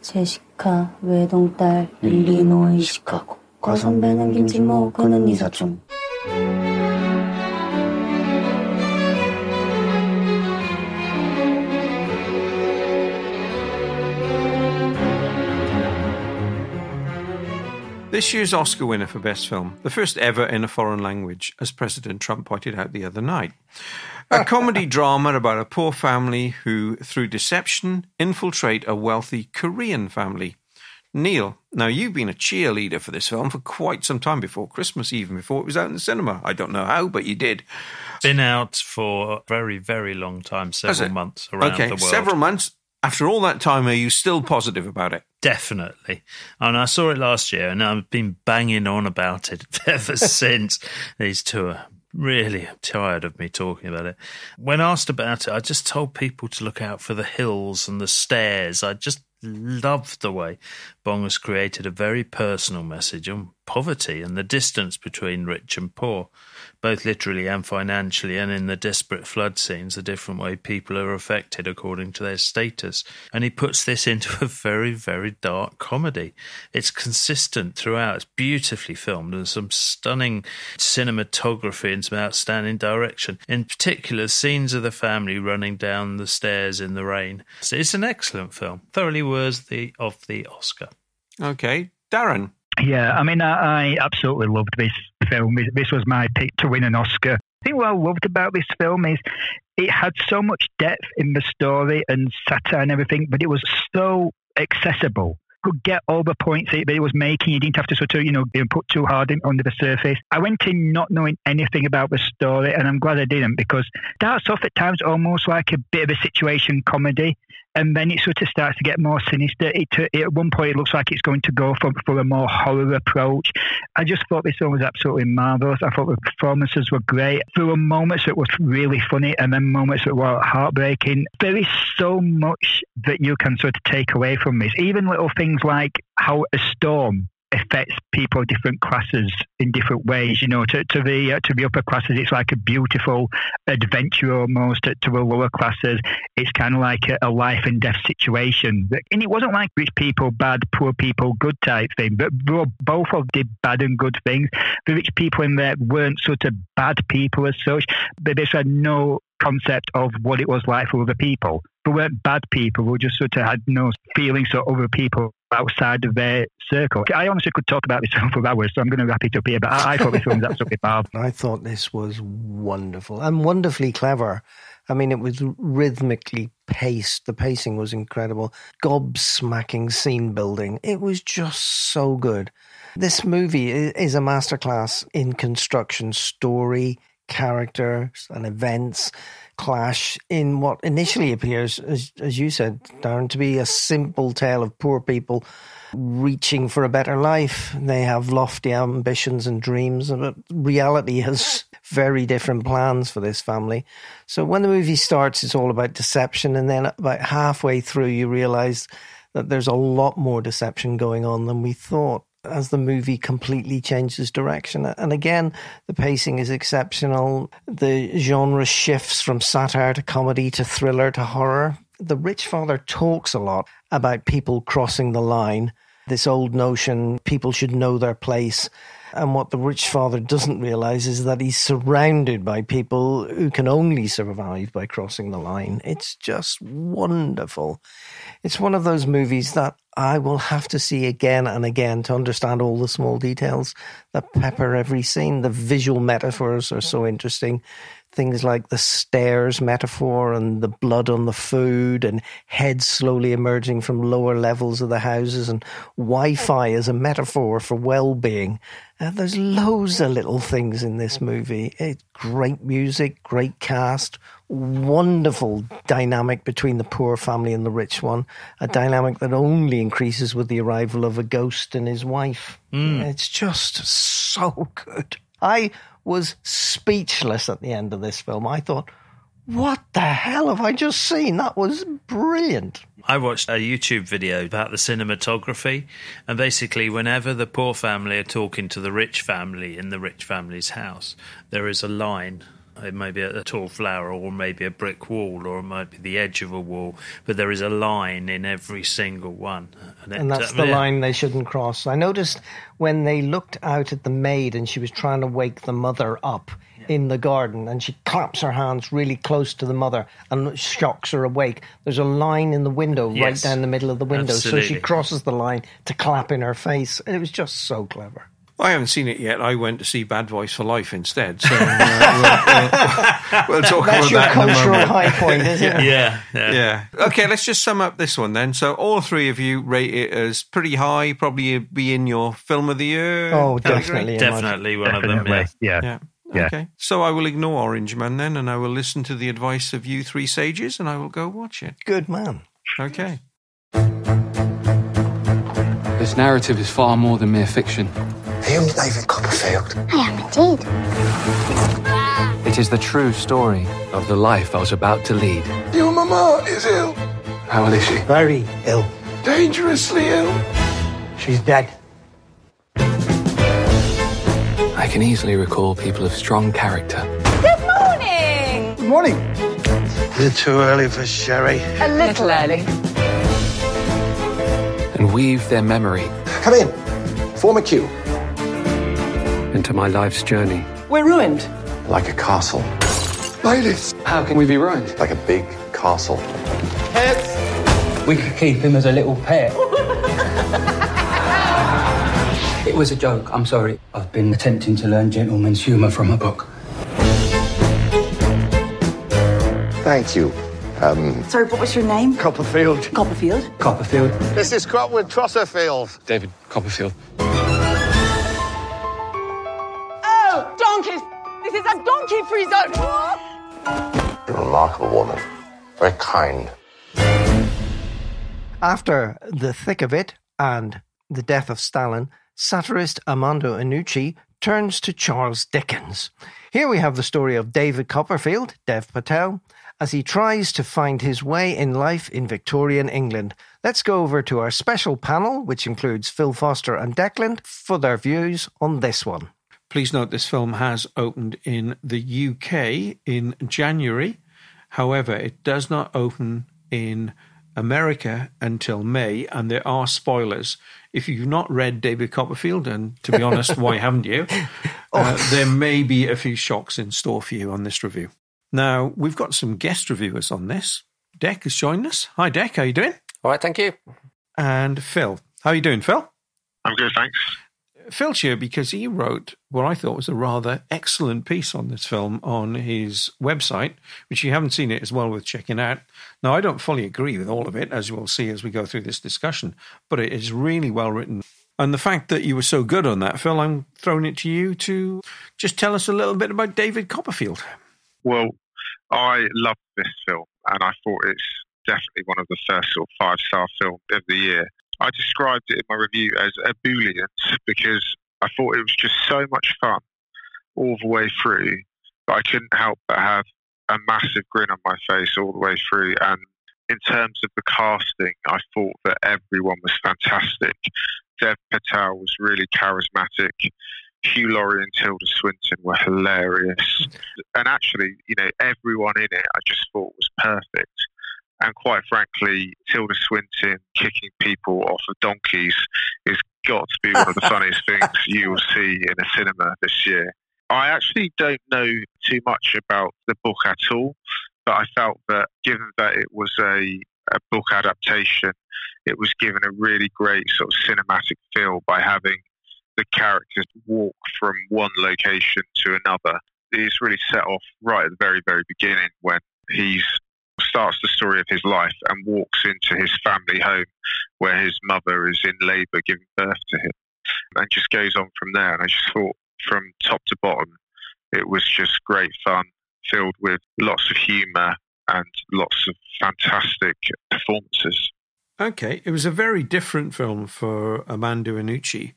제시카 외동딸 일리노이 시카고 과선배는 김치모 그는 이사촌 This year's Oscar winner for Best Film, the first ever in a foreign language, as President Trump pointed out the other night. A comedy drama about a poor family who, through deception, infiltrate a wealthy Korean family. Neil, now you've been a cheerleader for this film for quite some time before Christmas, even before it was out in the cinema. I don't know how, but you did. Been out for a very, very long time, several months around okay, the world. several months. After all that time, are you still positive about it? Definitely. And I saw it last year and I've been banging on about it ever since. These two are really tired of me talking about it. When asked about it, I just told people to look out for the hills and the stairs. I just loved the way Bong has created a very personal message on poverty and the distance between rich and poor, both literally and financially, and in the desperate flood scenes, the different way people are affected according to their status. And he puts this into a very, very dark comedy. It's consistent throughout, it's beautifully filmed, and some stunning cinematography and some outstanding direction. In particular, scenes of the family running down the stairs in the rain. So it's an excellent film, thoroughly worthy of the Oscar. Okay, Darren. Yeah, I mean, I, I absolutely loved this film. This- was my pick to win an Oscar. I think what I loved about this film is it had so much depth in the story and satire and everything, but it was so accessible. Could get all the points that it was making. You didn't have to sort of, you know, put too hard in, under the surface. I went in not knowing anything about the story, and I'm glad I didn't because it starts off at times almost like a bit of a situation comedy and then it sort of starts to get more sinister. It, it, at one point, it looks like it's going to go for, for a more horror approach. I just thought this film was absolutely marvelous. I thought the performances were great. There were moments that were really funny, and then moments that were heartbreaking. There is so much that you can sort of take away from this. Even little things like how a storm affects people of different classes in different ways. You know, to, to the uh, to the upper classes, it's like a beautiful adventure almost. To, to the lower classes, it's kind of like a, a life and death situation. And it wasn't like rich people bad, poor people good type thing. But bo- both of did bad and good things. The rich people in there weren't sort of bad people as such. They just had no concept of what it was like for other people. They weren't bad people who just sort of had no feelings for other people outside of their circle. I honestly could talk about this film for hours, so I'm going to wrap it up here. But I, I thought this film was absolutely marvelous. I thought this was wonderful and wonderfully clever. I mean, it was rhythmically paced. The pacing was incredible. Gobsmacking scene building. It was just so good. This movie is a masterclass in construction, story, characters, and events clash in what initially appears, as, as you said, Darren, to be a simple tale of poor people reaching for a better life. They have lofty ambitions and dreams, but reality has very different plans for this family. So when the movie starts, it's all about deception, and then about halfway through, you realize that there's a lot more deception going on than we thought as the movie completely changes direction. And again, the pacing is exceptional. The genre shifts from satire to comedy to thriller to horror. The Rich Father talks a lot about people crossing the line. This old notion people should know their place. And what the rich father doesn't realize is that he's surrounded by people who can only survive by crossing the line. It's just wonderful. It's one of those movies that I will have to see again and again to understand all the small details that pepper every scene. The visual metaphors are so interesting things like the stairs metaphor and the blood on the food and heads slowly emerging from lower levels of the houses and Wi-Fi as a metaphor for well-being. Uh, there's loads of little things in this movie. It's great music, great cast, wonderful dynamic between the poor family and the rich one, a dynamic that only increases with the arrival of a ghost and his wife. Mm. It's just so good. I was speechless at the end of this film. I thought, what the hell have I just seen? That was brilliant. I watched a YouTube video about the cinematography, and basically, whenever the poor family are talking to the rich family in the rich family's house, there is a line. It may be a tall flower, or maybe a brick wall, or it might be the edge of a wall, but there is a line in every single one. And, it- that's uh, the line they shouldn't cross. I noticed when they looked out at the maid and she was trying to wake the mother up in the garden and she claps her hands really close to the mother and shocks her awake. There's a line in the window right down the middle of the window. So she crosses the line to clap in her face. And It was just so clever. I haven't seen it yet. I went to see Bad Boys for Life instead. So uh, we'll, we'll, we'll talk That's about your that in a cultural moment. high point, isn't it? Yeah, yeah. Yeah. Okay, let's just sum up this one then. So all three of you rate it as pretty high, probably be in your film of the year. Oh, category? definitely. in Definitely one of them. Yeah. Yeah. Yeah. Yeah. Okay. So I will ignore Orange Man then, and I will listen to the advice of you three sages, and I will go watch it. Good man. Okay. This narrative is far more than mere fiction. Are you David Copperfield? I am indeed. It is the true story of the life I was about to lead. Your mama is ill. How ill is she? Very ill. Dangerously ill. She's dead. I can easily recall people of strong character. Good morning. Good morning. Is it too early for sherry? A little early. and weave their memory Come in. Form a queue. Into my life's journey. We're ruined. Like a castle. Bailiffs. How can we be ruined? Like a big castle. Pets! We could keep him as a little pet. it was a joke. I'm sorry. I've been attempting to learn gentleman's humour from a book. Thank you. Um, Sorry, what was your name? Copperfield. Copperfield. Copperfield. This is Trotwood Trosserfield. David Copperfield. Is a free zone! You're a remarkable woman. Very kind. After The Thick of It and The Death of Stalin, satirist Armando Iannucci turns to Charles Dickens. Here we have the story of David Copperfield, Dev Patel, as he tries to find his way in life in Victorian England. Let's go over to our special panel, which includes Phil Foster and Declan, for their views on this one. Please note this film has opened in the UK in January. However, it does not open in America until May, and there are spoilers. If you've not read David Copperfield, and to be honest, why haven't you? Uh, there may be a few shocks in store for you on this review. Now, we've got some guest reviewers on this. Deck has joined us. Hi, Deck. How you doing? All right, thank you. And Phil. How are you doing, Phil? I'm good, thanks. Phil's here because he wrote what I thought was a rather excellent piece on this film on his website, which you haven't seen it as well with checking out. Now, I don't fully agree with all of it, as you will see as we go through this discussion, but it is really well written. And the fact that you were so good on that, Phil, I'm throwing it to you to just tell us a little bit about David Copperfield. Well, I love this film, and I thought it's definitely one of the first sort of five star films of the year. I described it in my review as ebullient because I thought it was just so much fun all the way through But I couldn't help but have a massive grin on my face all the way through. And in terms of the casting, I thought that everyone was fantastic. Dev Patel was really charismatic. Hugh Laurie and Tilda Swinton were hilarious. And actually, you know, everyone in it I just thought was perfect. And quite frankly, Tilda Swinton kicking people off of donkeys is got to be one of the funniest things you will see in a cinema this year. I actually don't know too much about the book at all, but I felt that given that it was a, a book adaptation, it was given a really great sort of cinematic feel by having the characters walk from one location to another. It's really set off right at the very, very beginning when he starts the story of his life and walks into his family home where his mother is in labour giving birth to him and just goes on from there. And I just thought from top to bottom, it was just great fun, filled with lots of humour and lots of fantastic performances. Okay, it was a very different film for Armando Iannucci.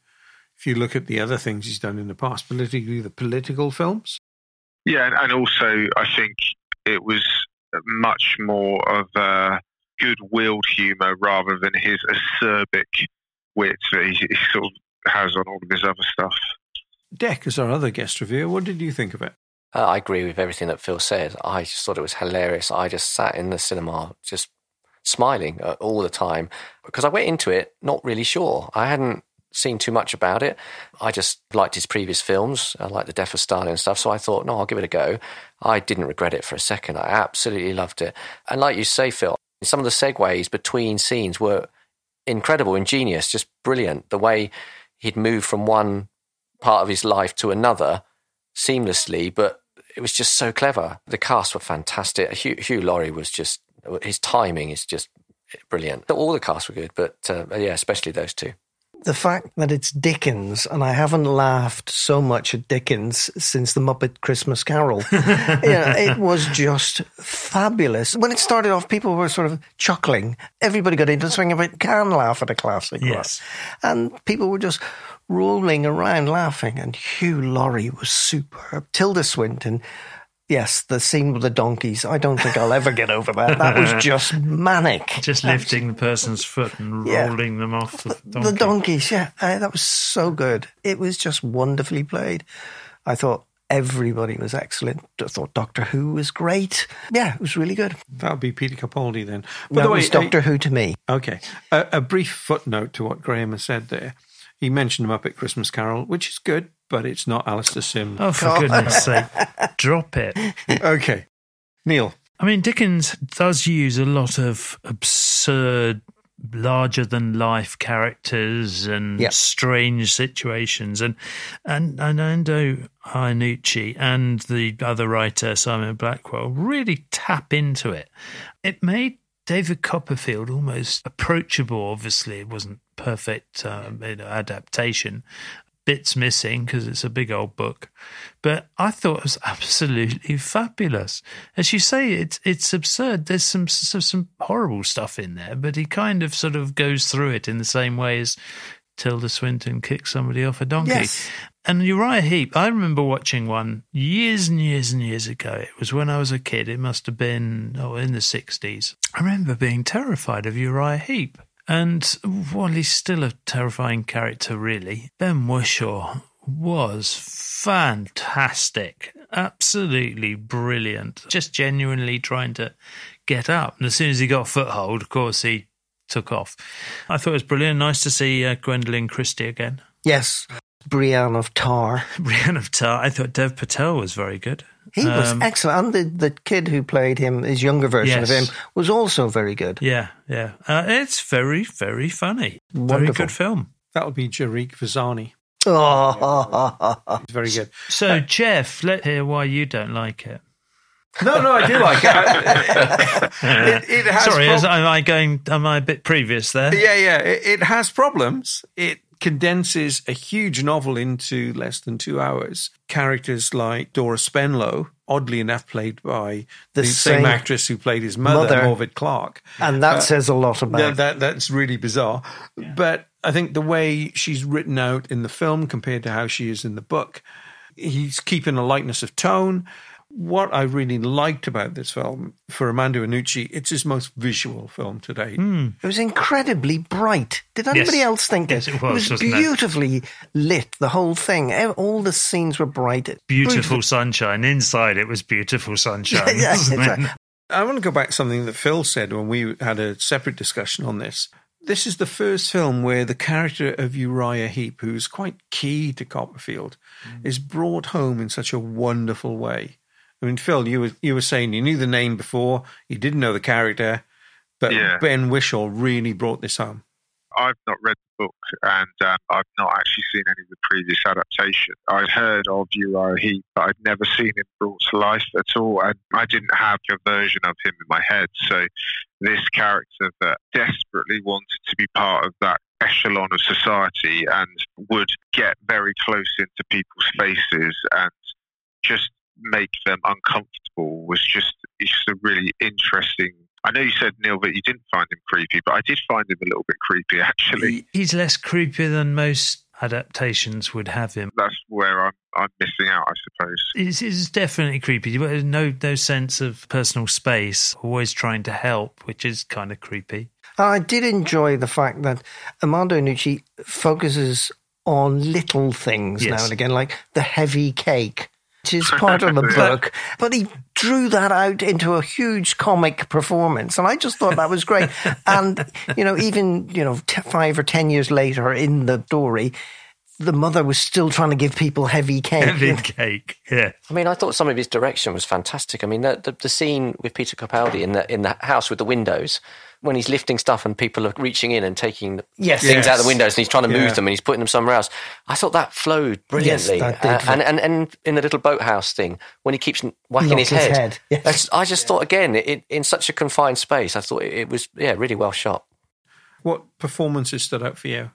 If you look at the other things he's done in the past, politically the political films. Yeah, and also I think it was much more of a good-willed humour rather than his acerbic wit that he, he sort of has on all of his other stuff. Deck, as our other guest reviewer, what did you think of it? Uh, I agree with everything that Phil said. I just thought it was hilarious. I just sat in the cinema just smiling uh, all the time because I went into it not really sure. I hadn't seen too much about it. I just liked his previous films. I liked The Death of Stalin and stuff. So I thought, no, I'll give it a go. I didn't regret it for a second. I absolutely loved it. And like you say, Phil, some of the segues between scenes were incredible, ingenious, just brilliant. The way he'd move from one part of his life to another seamlessly, but it was just so clever. The cast were fantastic. Hugh, Hugh Laurie was just, his timing is just brilliant. All the cast were good, but uh, yeah, especially those two the fact that it's Dickens, and I haven't laughed so much at Dickens since the Muppet Christmas Carol. it was just fabulous. When it started off, people were sort of chuckling. Everybody got into the swing of it. Can laugh at a classic, yes, and people were just rolling around laughing. And Hugh Laurie was superb. Tilda Swinton Yes, the scene with the donkeys. I don't think I'll ever get over that. That was just manic. Just lifting the person's foot and Yeah. rolling them off the donkey. The donkeys, yeah. Uh, that was so good. It was just wonderfully played. I thought everybody was excellent. I thought Doctor Who was great. Yeah, it was really good. That would be Peter Capaldi then. that was Doctor Who to me. Okay. A, a brief footnote to what Graham has said there. He mentioned Muppet Christmas Carol, which is good, but it's not Alastair Sim. Oh, for goodness sake. Drop it. okay. Neil. I mean, Dickens does use a lot of absurd, larger than life characters and Yep. strange situations. And and Armando Iannucci and the other writer, Simon Blackwell, really tap into it. It made David Copperfield almost approachable. Obviously, it wasn't perfect um, you know, adaptation. Bits missing because it's a big old book, but I thought it was absolutely fabulous. As you say, it's it's absurd. There's some some, some horrible stuff in there, but he kind of sort of goes through it in the same way as Tilda Swinton kicks somebody off a donkey. Yes. And Uriah Heep, I remember watching one years and years and years ago. It was when I was a kid. It must have been oh, in the 60s. I remember being terrified of Uriah Heep. And while he's still a terrifying character, really, Ben Whishaw was fantastic. Absolutely brilliant. Just genuinely trying to get up. And as soon as he got a foothold, of course, he took off. I thought it was brilliant. Nice to see uh, Gwendoline Christie again. Yes, Brienne of Tarth. Brienne of Tarth. I thought Dev Patel was very good. He was Um, excellent. And the, the kid who played him, his younger version Yes. of him, was also very good. Yeah, yeah. Uh, it's very, very funny. Very Wonderful. good film. That would be Jairaj Varsani. Oh, It's very good. So, Jeff, let's hear why you don't like it. No, no, I do like it. it, it has Sorry, prob- is, am I going? Am I a bit previous there? Yeah, yeah. It, it has problems. It condenses a huge novel into less than two hours. Characters like Dora Spenlow, oddly enough, played by the, The same, same actress who played his mother, mother. Morfydd Clark. and that Uh, says a lot about that, that that's really bizarre. But I think the way she's written out in the film compared to how she is in the book, he's keeping a lightness of tone. What I really liked about this film for Armando Iannucci, it's his most visual film to date. Hmm. It was incredibly bright. Did anybody Yes. else think Yes, this? it was, it? beautifully lit. The whole thing. All the scenes were bright. Beautiful sunshine. Inside it was beautiful sunshine. Yeah, wasn't that's it? right. I want to go back to something that Phil said when we had a separate discussion on this. This is the first film where the character of Uriah Heep, who's quite key to Copperfield, is brought home in such a wonderful way. I mean, Phil, you were you were saying you knew the name before, you didn't know the character, but Yeah. Ben Whishaw really brought this home. I've not read the book and um, I've not actually seen any of the previous adaptations. I'd heard of Uriah Heep, but I'd never seen him brought to life at all. And I didn't have a version of him in my head. So this character that desperately wanted to be part of that echelon of society and would get very close into people's faces and just make them uncomfortable was just it's just a really interesting I know you said Neil that you didn't find him creepy, but I did find him a little bit creepy actually. He- He's less creepy than most adaptations would have him. That's where I'm I'm missing out, I suppose. It's, it's definitely creepy. There's No, no sense of personal space. Always trying to help, which is kind of creepy. I did enjoy the fact that Armando Nucci focuses on little things Yes. now and again, like the heavy cake, which is part of the book. But he drew that out into a huge comic performance, and I just thought that was great. and you know, even you know, t- five or ten years later in the story. The mother was still trying to give people heavy cake. Heavy cake, yeah. I mean, I thought some of his direction was fantastic. I mean, the, the, the scene with Peter Capaldi in the in the house with the windows, when he's lifting stuff and people are reaching in and taking Yes. things out Yes. the windows and he's trying to move Yeah. them and he's putting them somewhere else. I thought that flowed brilliantly. that Uh, and, and and in the little boathouse thing, when he keeps whacking his his head, head, yes. I just thought again, it, in such a confined space, I thought it, it was yeah really well shot. What performances stood out for you?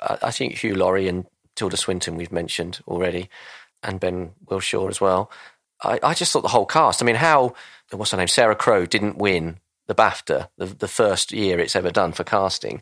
I, I think Hugh Laurie and Tilda Swinton we've mentioned already, and Ben Whishaw as well. I, I just thought the whole cast. I mean, how what's her name? Sarah Crowe, didn't win the BAFTA the, the first year it's ever done for casting.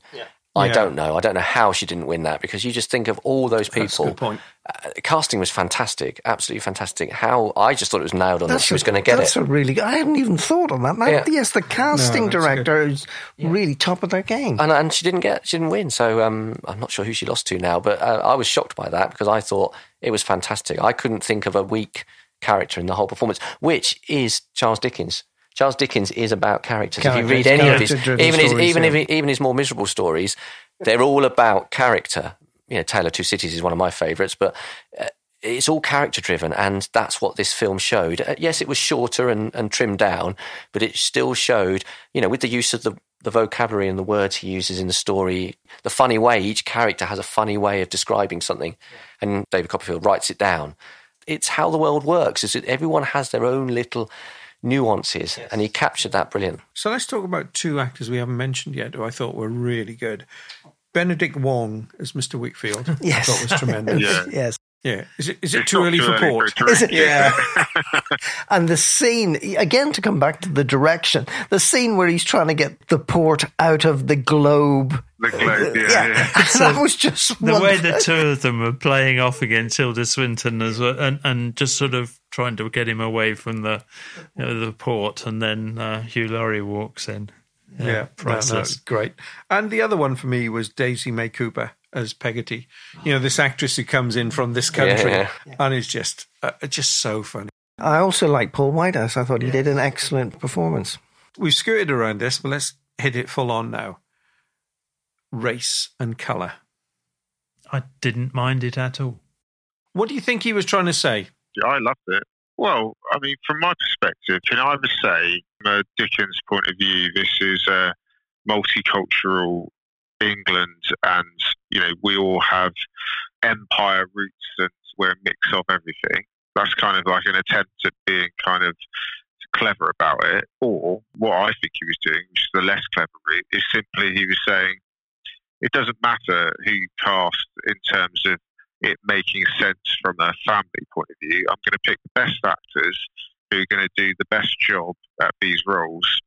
I Yeah. don't know. I don't know how she didn't win that because you just think of all those people. That's a good point. Uh, casting was fantastic, absolutely fantastic. How I just thought it was nailed on that she was going to get that's it. That's a really good. I hadn't even thought on that. Now, Yeah. Yes, the casting No, that's director is really top of their game. and and she didn't get she didn't win. So um, I'm not sure who she lost to now, but uh, I was shocked by that because I thought it was fantastic. I couldn't think of a weak character in the whole performance, which is Charles Dickens. Charles Dickens is about characters. if you read any of his, even his, stories, even yeah. if, even his more miserable stories, they're all about character. You know, Tale of Two Cities is one of my favourites, but uh, it's all character driven, and that's what this film showed. Uh, yes, it was shorter and, and trimmed down, but it still showed, you know, with the use of the, the vocabulary and the words he uses in the story, the funny way each character has a funny way of describing something, and David Copperfield writes it down. It's how the world works. Is that everyone has their own little nuances, and he captured that brilliant. So let's talk about two actors we haven't mentioned yet who I thought were really good. Benedict Wong as Mr. Wickfield. Yes. I thought was tremendous. Yeah. yes. Yeah. Is it, is it too early too for early port? for a Is it? is it? And the scene, again, to come back to the direction, the scene where he's trying to get the port out of the globe. The globe, yeah, Yeah. yeah. that was just The way the two of them were playing off against Tilda Swinton as well, and, and just sort of trying to get him away from the you know, the port, and then uh, Hugh Laurie walks in. Yeah, no, no, priceless. great. And the other one for me was Daisy May Cooper as Peggotty. You know, this actress who comes in from this country Yeah. and is just uh, just so funny. I also like Paul Whitehouse. I thought he did an excellent performance. We've skirted around this, but let's hit it full on now. Race and colour. I didn't mind it at all. What do you think he was trying to say? Yeah, I loved it. Well, I mean, from my perspective, can I either say, from a Dickens point of view, this is a multicultural England, and you know we all have empire roots, and we're a mix of everything. That's kind of like an attempt at being kind of clever about it. Or what I think he was doing, which is the less clever route, is simply he was saying it doesn't matter who you cast in terms of it making sense from a family point of view. I'm going to pick the best actors who are going to do the best job at these roles.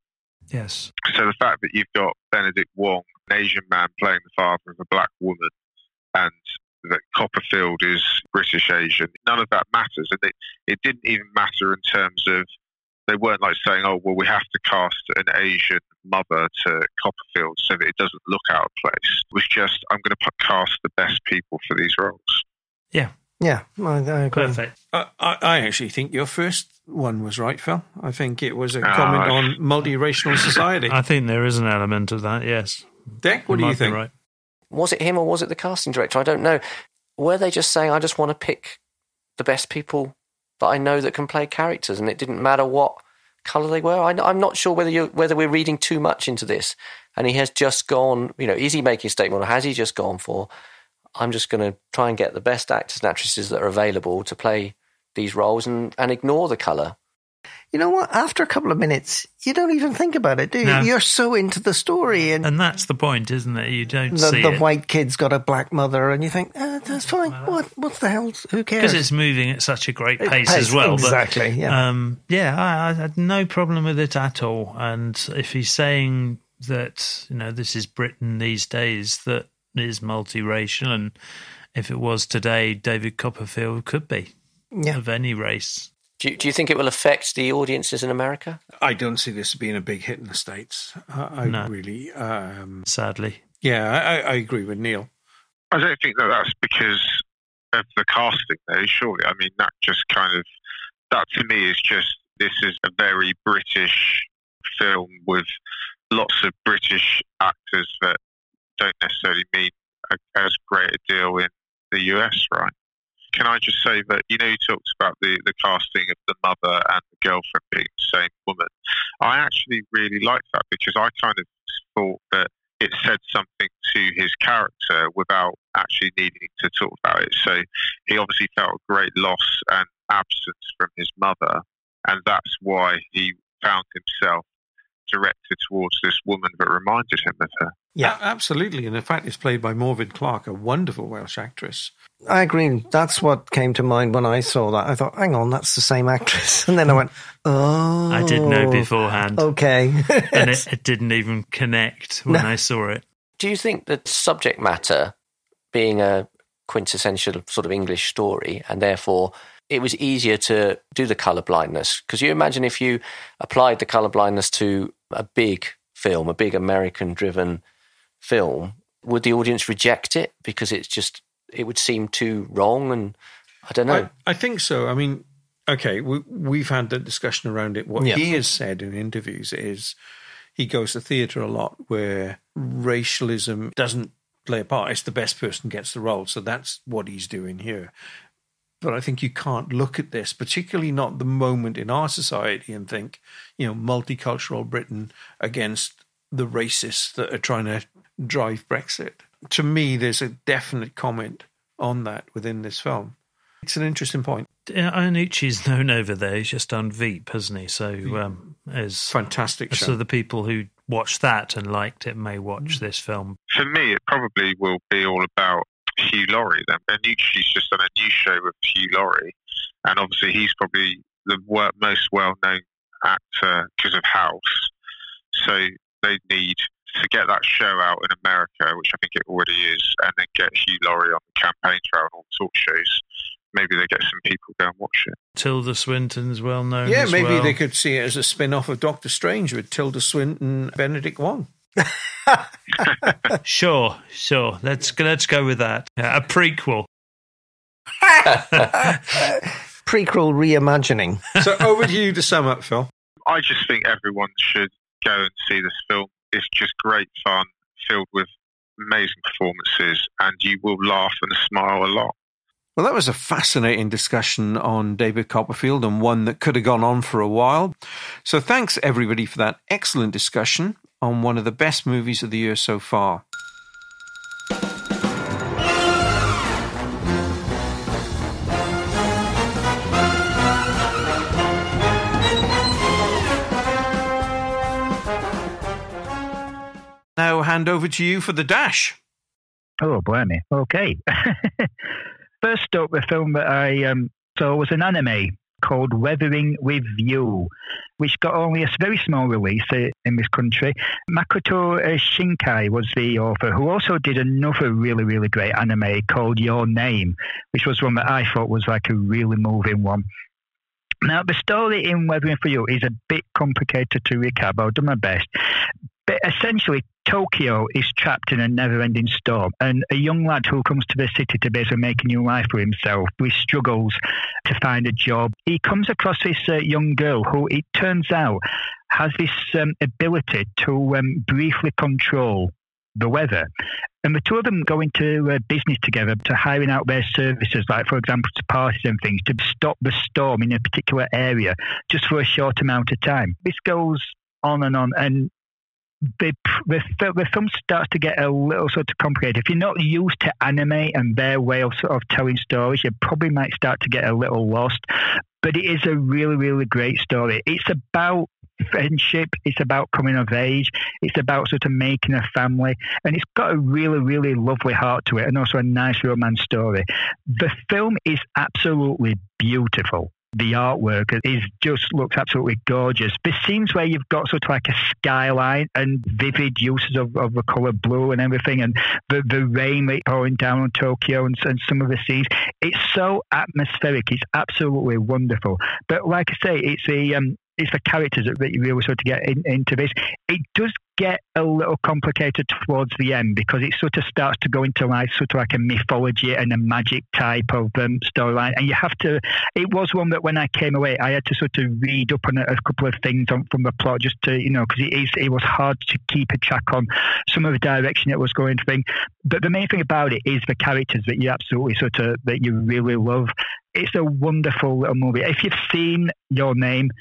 Yes. So the fact that you've got Benedict Wong, an Asian man playing the father of a black woman, and that Copperfield is British Asian. None of that matters. And it, it didn't even matter in terms of they weren't like saying, oh, well, we have to cast an Asian mother to Copperfield so that it doesn't look out of place. It was just, I'm going to cast the best people for these roles. Yeah. Yeah, I, I agree. Perfect. I, I I actually think your first one was right, Phil. I think it was a Ah, comment I- on multiracial society. I think there is an element of that, yes. Deck, what You do you think? Right. Was it him or was it the casting director? I don't know. Were they just saying, I just want to pick the best people that I know that can play characters, and it didn't matter what colour they were? I, I'm not sure whether you whether we're reading too much into this. And he has just gone, you know, is he making a statement or has he just gone for, I'm just going to try and get the best actors and actresses that are available to play these roles and, and ignore the colour? You know what? After a couple of minutes, you don't even think about it, do you? No. You're so into the story, and And that's the point, isn't it? You don't the, see the it. white kid's got a black mother, and you think eh, that's fine. What? What the hell? Who cares? because it's moving at such a great pace pace, as well. but, exactly, yeah. Um, yeah, I, I had no problem with it at all. And if he's saying that you know this is Britain these days that is multiracial, and if it was today, David Copperfield could be Yeah. of any race. Do you, do you think it will affect the audiences in America? I don't see this being a big hit in the States. I, I No. really, um, Sadly, yeah, I, I- I agree with Neil. I don't think that that's because of the casting, though. Surely, I mean that just kind of that to me is just this is a very British film with lots of British actors that don't necessarily mean a, as great a deal in the US, right? Can I just say that you know you talked about the the casting of the mother and the girlfriend being the same woman. I actually really liked that because I kind of thought that it said something to his character without actually needing to talk about it. So he obviously felt a great loss and absence from his mother, and that's why he found himself directed towards this woman that reminded him of her. Yeah. Absolutely. And in fact, it's played by Morfydd Clark, a wonderful Welsh actress. I agree. That's what came to mind when I saw that. I thought, hang on, that's the same actress. And then I went, oh. I did know oh, beforehand, Okay. and it, it didn't even connect when No. I saw it. Do you think that subject matter being a quintessential sort of English story and therefore it was easier to do the colour blindness? Because you imagine if you applied the colour blindness to a big film, a big American driven film, would the audience reject it because it's just, it would seem too wrong? And I don't know. I, I think so. I mean, okay, we, we've had the discussion around it. What Yeah. he has said in interviews is he goes to theatre a lot where racialism doesn't play a part. It's the best person gets the role. So that's what he's doing here. But I think you can't look at this, particularly not the moment in our society, and think, you know, multicultural Britain against the racists that are trying to drive Brexit. To me, there's a definite comment on that within this film. It's an interesting point. Yeah, Iannucci's known over there. He's just done Veep, hasn't he? So, um, as Fantastic show. so the people who watched that and liked it may watch this film. For me, it probably will be all about Hugh Laurie. Then Iannucci's just done a new show with Hugh Laurie, and obviously he's probably the most well-known actor because of House. So they need to get that show out in America, which I think it already is, and then get Hugh Laurie on the campaign trail and all the talk shows. Maybe they get some people go and watch it. Tilda Swinton's well known. Yeah, as maybe well. they could see it as a spin off of Doctor Strange with Tilda Swinton and Benedict Wong. Sure, sure. Let's let's go with that. Yeah, a prequel. Prequel reimagining. So over to you to sum up, Phil. I just think everyone should go and see this film. It's just great fun, filled with amazing performances, and you will laugh and smile a lot. Well, that was a fascinating discussion on David Copperfield and one that could have gone on for a while. So thanks everybody for that excellent discussion on one of the best movies of the year so far. Now hand over to you for the dash. Oh, blimey. Okay. First up, the film that I um, saw was an anime called Weathering with You, which got only a very small release uh, in this country. Makoto uh, Shinkai was the author, who also did another really, really great anime called Your Name, which was one that I thought was like a really moving one. Now, the story in Weathering for You is a bit complicated to recap. I'll do my best. But essentially, Tokyo is trapped in a never ending storm, and a young lad who comes to the city to basically make a new life for himself, he struggles to find a job. He comes across this uh, young girl who, it turns out, has this um, ability to um, briefly control the weather. And the two of them go into uh, business together to hiring out their services, like, for example, to parties and things, to stop the storm in a particular area just for a short amount of time. This goes on and on. And the, the, the film starts to get a little sort of complicated. If you're not used to anime and their way of sort of telling stories, you probably might start to get a little lost. But it is a really, really great story. It's about friendship. It's about coming of age. It's about sort of making a family. And it's got a really, really lovely heart to it and also a nice romance story. The film is absolutely beautiful the artwork is just looks absolutely gorgeous. There's scenes where you've got sort of like a skyline and vivid uses of, of the color blue and everything, and the, the rain pouring down on Tokyo and, and some of the scenes. It's so atmospheric. It's absolutely wonderful. But like I say, it's a um, it's the characters that you really sort of get in, into this. It does get a little complicated towards the end because it sort of starts to go into like sort of like a mythology and a magic type of um, storyline. And you have to. It was one that when I came away, I had to sort of read up on a, a couple of things on, from the plot just to you know because it is it was hard to keep a track on some of the direction it was going thing. But the main thing about it is the characters that you absolutely sort of that you really love. It's a wonderful little movie. If you've seen Your Name,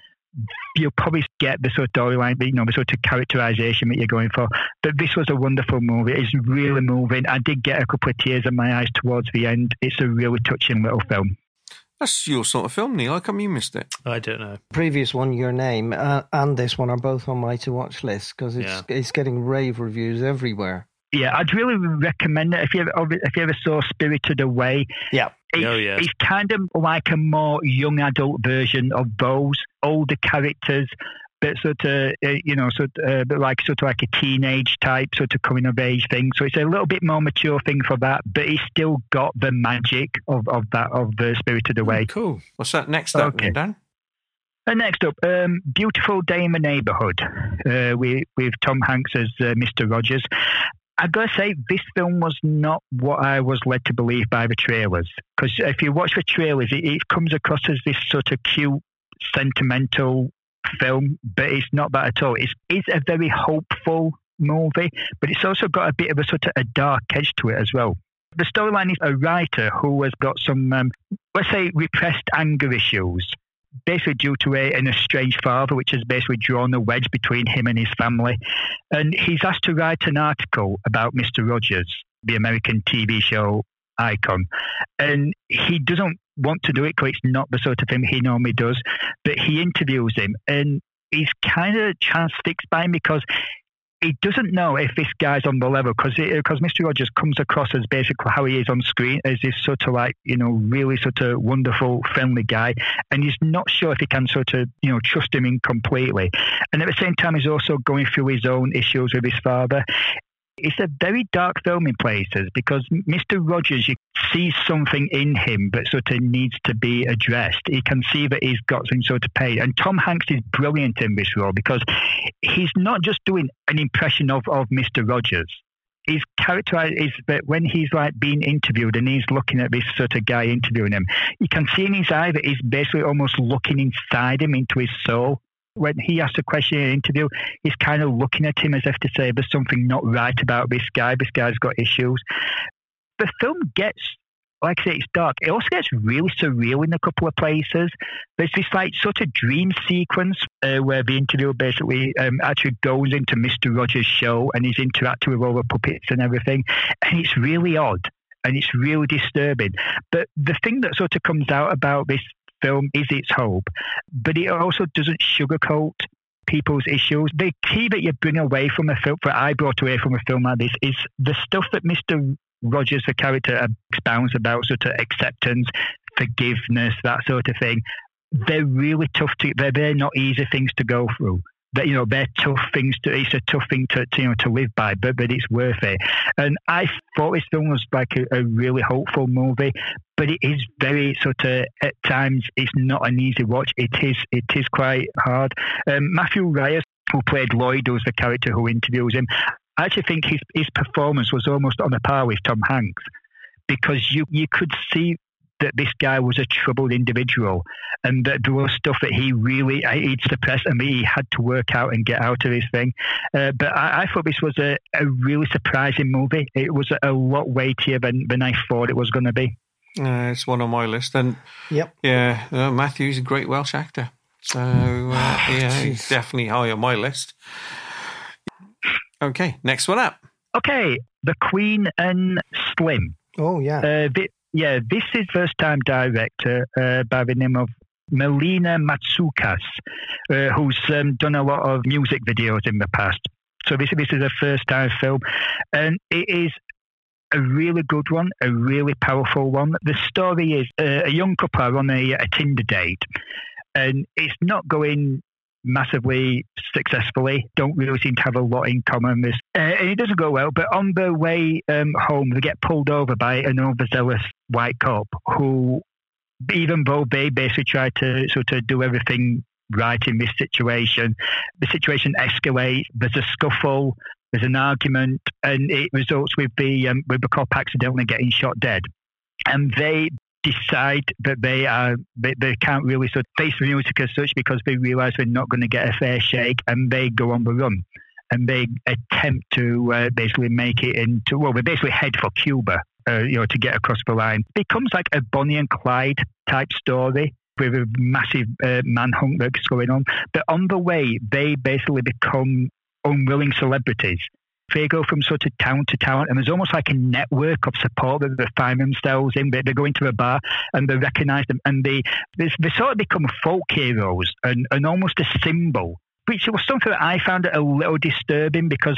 you'll probably get the sort of storyline, you know, the sort of characterization that you're going for. But this was a wonderful movie. It's really moving. I did get a couple of tears in my eyes towards the end. It's a really touching little film. That's your sort of film, Neil. How come you missed it? I don't know. Previous one, Your Name, uh, and this one are both on my to watch list because it's Yeah. it's getting rave reviews everywhere. Yeah, I'd really recommend it if you ever, if you ever saw Spirited Away. Yeah. It's, Oh, yeah. it's kind of like a more young adult version of those older characters, but sort of uh, you know, sort uh, but like sort of like a teenage type sort of coming of age thing. So it's a little bit more mature thing for that, but it's still got the magic of, of that of the spirit of Spirited Away. Cool. What's that next up, Okay. Dan? And next up, um, Beautiful Day in the Neighborhood uh, with, with Tom Hanks as uh, Mr. Rogers. I gotta say, this film was not what I was led to believe by the trailers. Because if you watch the trailers, it, it comes across as this sort of cute, sentimental film, but it's not that at all. It's, it's a very hopeful movie, but it's also got a bit of a sort of a dark edge to it as well. The storyline is a writer who has got some, um, let's say, repressed anger issues basically due to a, an estranged father, which has basically drawn a wedge between him and his family. And he's asked to write an article about Mr. Rogers, the American TV show icon. And he doesn't want to do it because it's not the sort of thing he normally does. But he interviews him and he's kind of transfixed by him because he doesn't know if this guy's on the level because because Mr. Rogers comes across as basically how he is on screen as this sort of like you know really sort of wonderful friendly guy, and he's not sure if he can sort of you know trust him in completely, and at the same time he's also going through his own issues with his father. It's a very dark film in places because Mr. Rogers, you see something in him that sort of needs to be addressed. You can see that he's got some sort of pain. And Tom Hanks is brilliant in this role because he's not just doing an impression of, of Mr. Rogers. His character is that when he's like being interviewed and he's looking at this sort of guy interviewing him, you can see in his eye that he's basically almost looking inside him into his soul when he asks a question in an interview, he's kind of looking at him as if to say there's something not right about this guy. This guy's got issues. The film gets, like I say, it's dark. It also gets really surreal in a couple of places. There's this like sort of dream sequence uh, where the interviewer basically um, actually goes into Mr. Rogers' show and he's interacting with all the puppets and everything, and it's really odd and it's really disturbing. But the thing that sort of comes out about this film is its hope, but it also doesn't sugarcoat people's issues. The key that you bring away from a film, that I brought away from a film like this, is the stuff that Mr. Rogers, the character, expounds about, sort of acceptance, forgiveness, that sort of thing. they're really tough to. They're they're not easy things to go through. That you know they're tough things to. It's a tough thing to, to you know to live by, but but it's worth it. And I thought this film was like a, a really hopeful movie, but it is very sort of at times it's not an easy watch. It is it is quite hard. Um, Matthew Rhys, who played Lloyd, who's the character who interviews him. I actually think his his performance was almost on a par with Tom Hanks because you you could see that this guy was a troubled individual and that there was stuff that he really he'd suppressed and he had to work out and get out of his thing. Uh, but I, I, thought this was a, a really surprising movie. It was a, a lot weightier than, than I thought it was going to be. Uh, it's one on my list, and yep, yeah, uh, Matthew's a great Welsh actor, so uh, yeah, he's definitely high on my list. Okay, next one up. Okay, The Queen and Slim. Oh yeah. Uh, yeah, this is first time director uh, by the name of Melina Matsoukas, uh, who's um, done a lot of music videos in the past. So this, this is a first time film, and it is a really good one, a really powerful one. The story is uh, a young couple are on a, a Tinder date, and it's not going massively successfully. Don't really seem to have a lot in common. This uh, it doesn't go well. But on the way um, home, they get pulled over by an overzealous white cop who, even though they basically try to sort of do everything right in this situation, the situation escalates. There's a scuffle. There's an argument, and it results with the um, with the cop accidentally getting shot dead. And they decide that they are they, they can't really sort of face the music as such because they realise they're not going to get a fair shake and they go on the run and they attempt to uh, basically make it into well they basically head for Cuba uh, you know to get across the line. It becomes like a Bonnie and Clyde type story with a massive uh, manhunt that's going on. But on the way they basically become unwilling celebrities. They go from sort of town to town, and there's almost like a network of support that they find themselves in. They, they go into a bar and they recognise them, and they, they, they sort of become folk heroes and, and almost a symbol which was something that I found a little disturbing because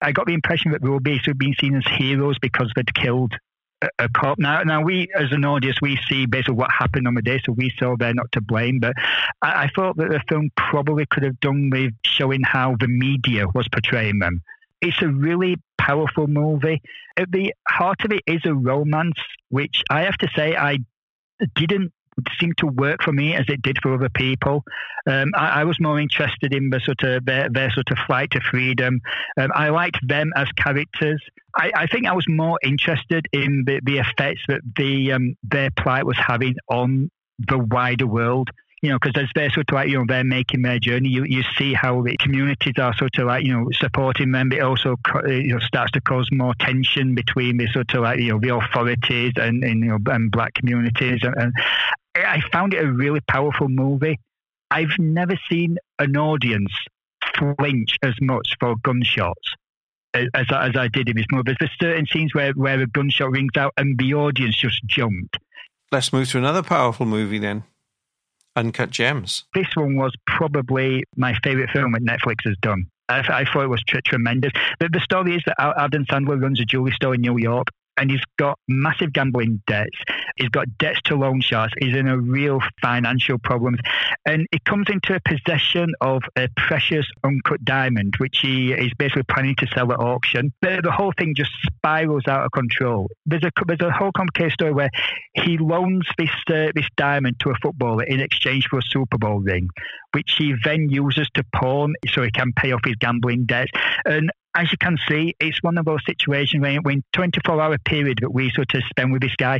I got the impression that they were basically being seen as heroes because they'd killed a, a cop. Now, now we as an audience we see basically what happened on the day, so we saw they're not to blame. But I, I thought that the film probably could have done with showing how the media was portraying them it's a really powerful movie. At the heart of it is a romance, which I have to say I didn't seem to work for me as it did for other people. Um, I, I, was more interested in the sort of their, their sort of flight to freedom. Um, I liked them as characters. I, I, think I was more interested in the, the effects that the um, their plight was having on the wider world you know, because as they're sort of like, you know, they're making their journey, you, you see how the communities are sort of like, you know, supporting them. It also, you know, starts to cause more tension between the sort of like, you know, the authorities and, and you know, and black communities. And, and I found it a really powerful movie. I've never seen an audience flinch as much for gunshots as, as I did in this movie. There's certain scenes where, where a gunshot rings out and the audience just jumped. Let's move to another powerful movie then. Uncut Gems. This one was probably my favourite film that Netflix has done. I, I thought it was tr- tremendous. The, the story is that Adam Sandler runs a jewelry store in New York and he's got massive gambling debts. He's got debts to loan sharks. He's in a real financial problems, and he comes into possession of a precious uncut diamond, which he is basically planning to sell at auction. But the whole thing just spirals out of control. There's a there's a whole complicated story where he loans this uh, this diamond to a footballer in exchange for a Super Bowl ring, which he then uses to pawn so he can pay off his gambling debts. And as you can see, it's one of those situations where, when 24 hour period that we sort of spend with this guy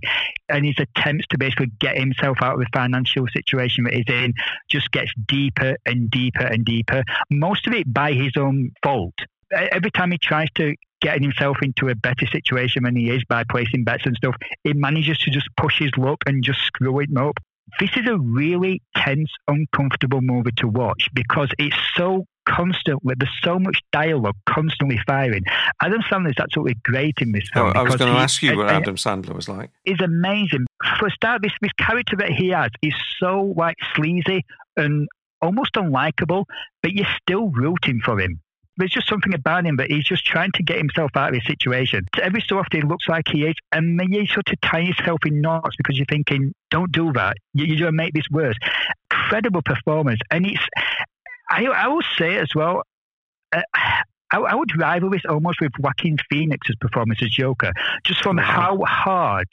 and his attempts to basically get himself out of the financial situation that he's in just gets deeper and deeper and deeper. Most of it by his own fault. Every time he tries to get himself into a better situation than he is by placing bets and stuff, he manages to just push his luck and just screw it up this is a really tense, uncomfortable movie to watch because it's so constantly there's so much dialogue constantly firing. Adam Sandler is absolutely great in this film. Oh, I was going to ask you what Adam Sandler was like. He's amazing. For a start, this this character that he has is so like sleazy and almost unlikable, but you're still rooting for him There's just something about him that he's just trying to get himself out of his situation. Every so often, it looks like he is, and then you sort of tie yourself in knots because you're thinking, "Don't do that. You, you're going to make this worse." Incredible performance, and it's. I, I will say as well. Uh, I, I would rival this almost with Joaquin Phoenix's performance as Joker, just from how hard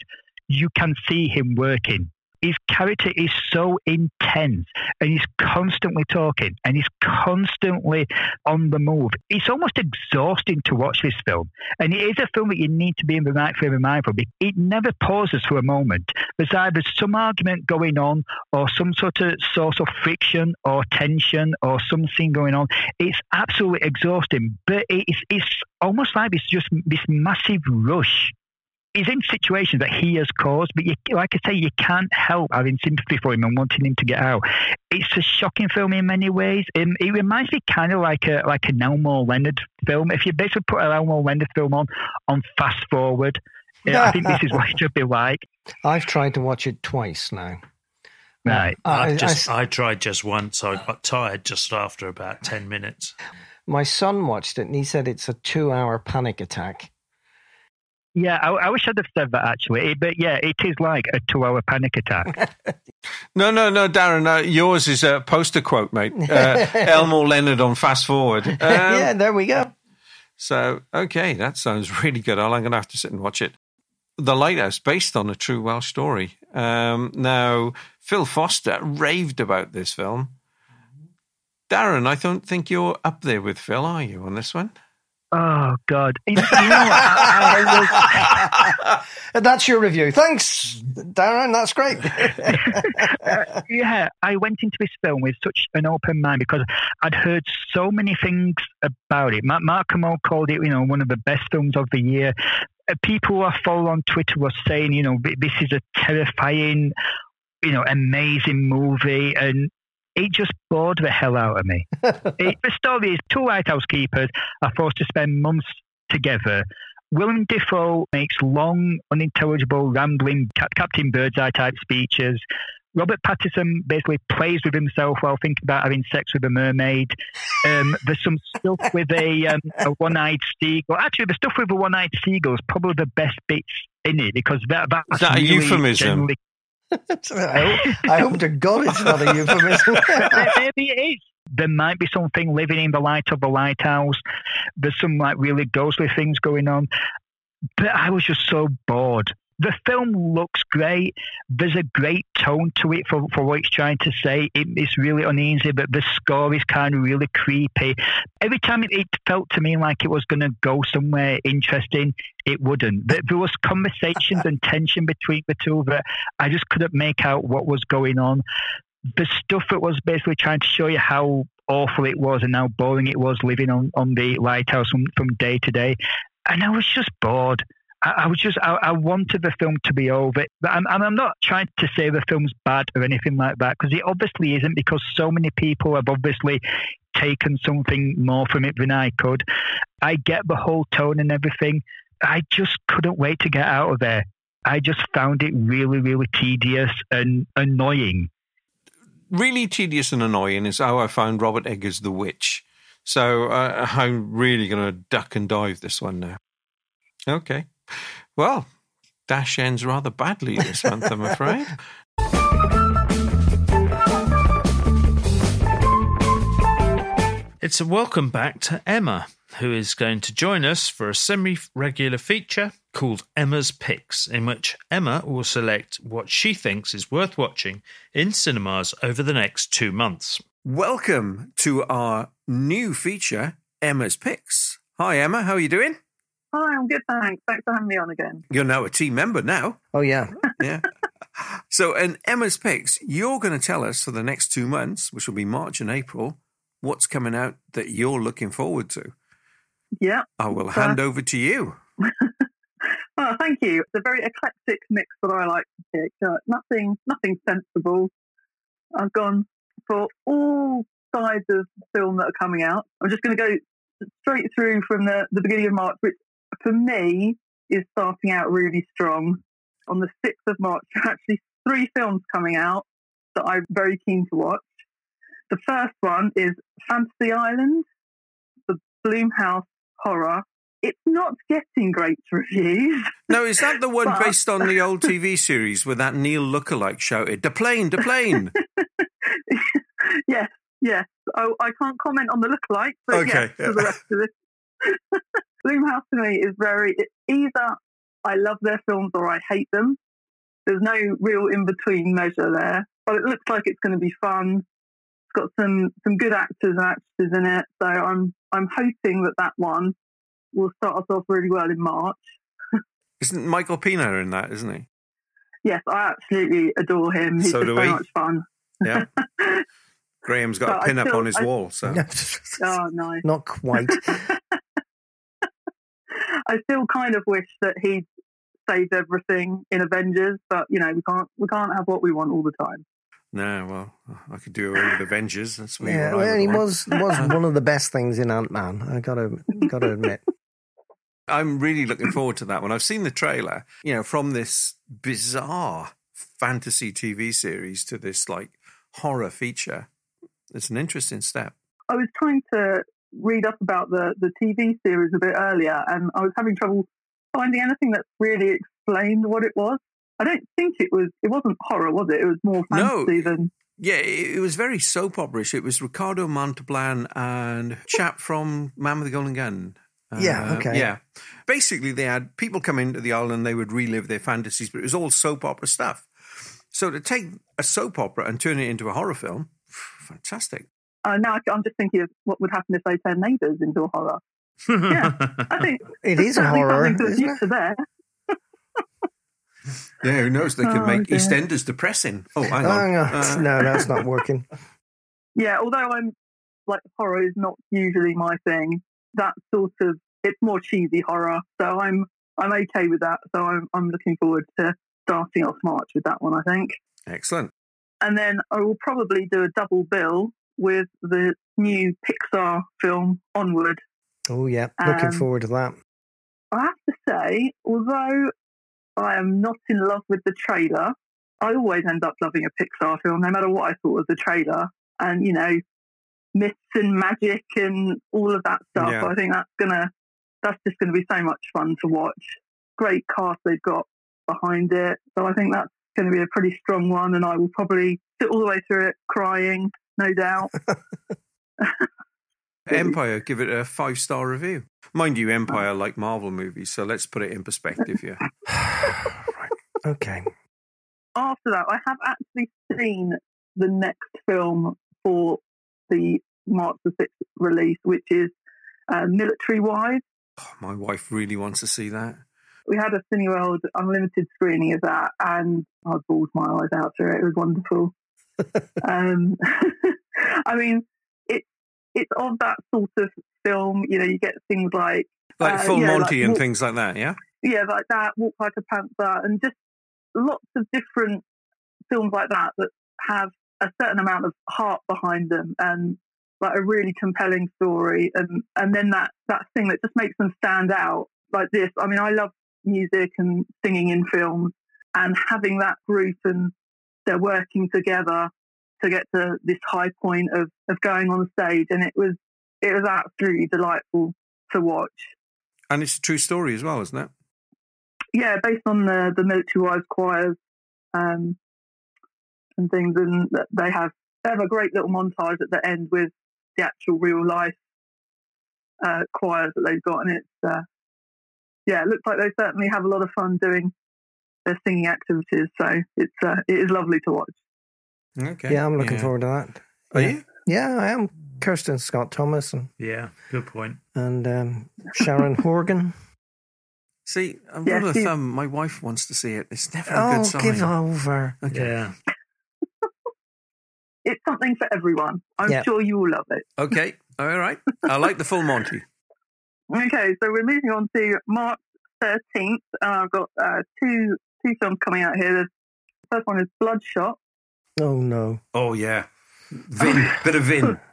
you can see him working. His character is so intense and he's constantly talking and he's constantly on the move. It's almost exhausting to watch this film. And it is a film that you need to be in the right frame of mind for. It never pauses for a moment. There's either some argument going on or some sort of source of friction or tension or something going on. It's absolutely exhausting, but it's, it's almost like it's just this massive rush he's in situations that he has caused, but you, like I say, you can't help having sympathy for him and wanting him to get out. It's a shocking film in many ways. Um, it reminds me kind of like a like an Elmore Leonard film. If you basically put an Elmore Leonard film on on fast forward, yeah, I think this is what it should be like. I've tried to watch it twice now. Right. I, I- just, I- I, tried just once. I got tired just after about 10 minutes. My son watched it and he said it's a two hour panic attack. Yeah, I, I wish I'd have said that actually. But yeah, it is like a two-hour panic attack. No, no, no, Darren. Uh, yours is a poster quote, mate. Uh, Elmore Leonard on Fast Forward. Um, yeah, there we go. So, okay, that sounds really good. I'm going to have to sit and watch it. The Lighthouse, based on a true Welsh story. Um, now, Phil Foster raved about this film. Darren, I don't think you're up there with Phil, are you, on this one? Oh God! You know, I, I was, that's your review. Thanks, Darren. That's great. uh, yeah, I went into this film with such an open mind because I'd heard so many things about it. Mark, Mark Hamill called it, you know, one of the best films of the year. Uh, People I follow on Twitter were saying, you know, this is a terrifying, you know, amazing movie, and it just bored the hell out of me. it, the story is two lighthouse keepers are forced to spend months together. Willem Dafoe makes long, unintelligible, rambling Cap- Captain Birdseye type speeches. Robert Pattinson basically plays with himself while thinking about having sex with a mermaid. Um, there's some stuff with a, um, a one-eyed seagull. Actually, the stuff with a one-eyed seagull is probably the best bits in it because that, that's Is that a really euphemism? generally- I, hope, I hope to God it's not a euphemism. Maybe it is. There might be something living in the light of the lighthouse. There's some like really ghostly things going on. But I was just so bored. The film looks great. There's a great tone to it for, for what it's trying to say. It, it's really uneasy, but the score is kind of really creepy. Every time it, it felt to me like it was going to go somewhere interesting, it wouldn't. There, there was conversations and tension between the two that I just couldn't make out what was going on the stuff that was basically trying to show you how awful it was and how boring it was living on, on the lighthouse from, from day to day. And I was just bored. I, I was just, I, I wanted the film to be over. I'm, and I'm not trying to say the film's bad or anything like that, because it obviously isn't, because so many people have obviously taken something more from it than I could. I get the whole tone and everything. I just couldn't wait to get out of there. I just found it really, really tedious and annoying. Really tedious and annoying is how I found Robert Eggers' The Witch. So uh, I'm really going to duck and dive this one now. Okay. Well, Dash ends rather badly this month, I'm afraid. It's a welcome back to Emma, who is going to join us for a semi regular feature called Emma's Picks, in which Emma will select what she thinks is worth watching in cinemas over the next two months. Welcome to our new feature, Emma's Picks. Hi, Emma. How are you doing? Hi, I'm good, thanks. Thanks for having me on again. You're now a team member now. Oh, yeah. Yeah. so, in Emma's Picks, you're going to tell us for the next two months, which will be March and April, what's coming out that you're looking forward to. Yeah. I will So- hand over to you. Well, thank you. It's a very eclectic mix that I like to pick. Uh, nothing, nothing sensible. I've gone for all sides of film that are coming out. I'm just going to go straight through from the, the beginning of March, which for me is starting out really strong. On the 6th of March, actually three films coming out that I'm very keen to watch. The first one is Fantasy Island, the Blumhouse horror. It's not getting great reviews. No, is that the one But- based on the old TV series where that Neil lookalike shouted, "The plane, the plane"? yes, yes. Oh, I can't comment on the lookalike, but Okay, yes, for the rest of it. Blumhouse to me is very either I love their films or I hate them. There's no real in between measure there, but it looks like it's going to be fun. It's got some some good actors and actresses in it, so I'm I'm hoping that that one will start us off really well in March. Isn't Michael Pena in that? Isn't he? Yes, I absolutely adore him. He's So do so we. much fun. Yeah. Graham's got But a I pin up on his I- wall. So Oh, nice. Not quite. I still kind of wish that he'd saved everything in Avengers, but you know we can't we can't have what we want all the time. no, well, I could do away with Avengers. That's what yeah, I well, he want. was was one of the best things in Ant Man. I gotta gotta admit. I'm really looking forward to that one. I've seen the trailer, you know, from this bizarre fantasy TV series to this like horror feature. It's an interesting step. I was trying to read up about the the TV series a bit earlier, and I was having trouble finding anything that really explained what it was. I don't think it was it wasn't horror, was it? It was more No. fantasy than Yeah, it, it was very soap operish. It was Ricardo Montalban and chap from Man with the Golden Gun. Yeah, uh, okay. Yeah. Basically, they had people come into the island, they would relive their fantasies, but it was all soap opera stuff. So to take a soap opera and turn it into a horror film, fantastic. Uh, now I- I'm just thinking of what would happen if they turned Neighbours into a horror. yeah, I think It is a horror, something for the isn't it? there. Yeah, who knows? They could Oh, make dear. EastEnders depressing. Oh, hang Oh, on. no, Uh, no, that's not working. Yeah, although I'm like horror is not usually my thing. That sort of it's more cheesy horror, so I'm I'm okay with that. So I'm I'm looking forward to starting off March with that one. I think, excellent. and then I will probably do a double bill with the new Pixar film Onward. Oh yeah, looking Um, forward to that. I have to say, although I am not in love with the trailer, I always end up loving a Pixar film, no matter what I thought of the trailer. And, you know, myths and magic and all of that stuff. Yeah. I think that's gonna that's just gonna be so much fun to watch. Great cast they've got behind it. So I think that's gonna be a pretty strong one and I will probably sit all the way through it crying, no doubt. Empire, give it a five star review. Mind you, Empire like Marvel movies, so let's put it in perspective here. Okay. after that, I have actually seen the next film for the March the 6th release, which is uh, Military Wives. My wife really wants to see that. We had a Cineworld unlimited screening of that, and I bawled my eyes out through it. It was wonderful. Um, I mean, it's it's of that sort of film. You know, you get things like Like uh, Full yeah, Monty like and Walk- things like that, yeah? yeah, like that, Walk Like a Panther, and just lots of different films like that that have a certain amount of heart behind them and like a really compelling story, and and then that that thing that just makes them stand out like this. I mean, I love music and singing in films, and having that group and they're working together to get to this high point of of going on stage, and it was it was absolutely delightful to watch. And it's a true story as well, isn't it? yeah, based on the the military wives choirs um, and things, and they have they have a great little montage at the end with the actual real life uh, choirs that they've got, and it's uh, yeah, it looks like they certainly have a lot of fun doing their singing activities. So it's uh, it is lovely to watch. Okay. Yeah, I'm looking Yeah. forward to that. Are yeah. you? Yeah, I am. Kristin Scott Thomas and, Yeah, good point. and um, Sharon Horgan. See, a Yeah, rule of she- thumb, my wife wants to see it. It's never a Oh, good sign. give over. Okay. Yeah. It's something for everyone. I'm Yeah. sure you will love it. Okay. All right. I like the full Monty. Okay, so we're moving on to March 13th. And I've got uh, two two films coming out here. The first one is Bloodshot. Oh no. Oh, yeah. Vin. Bit of Vin.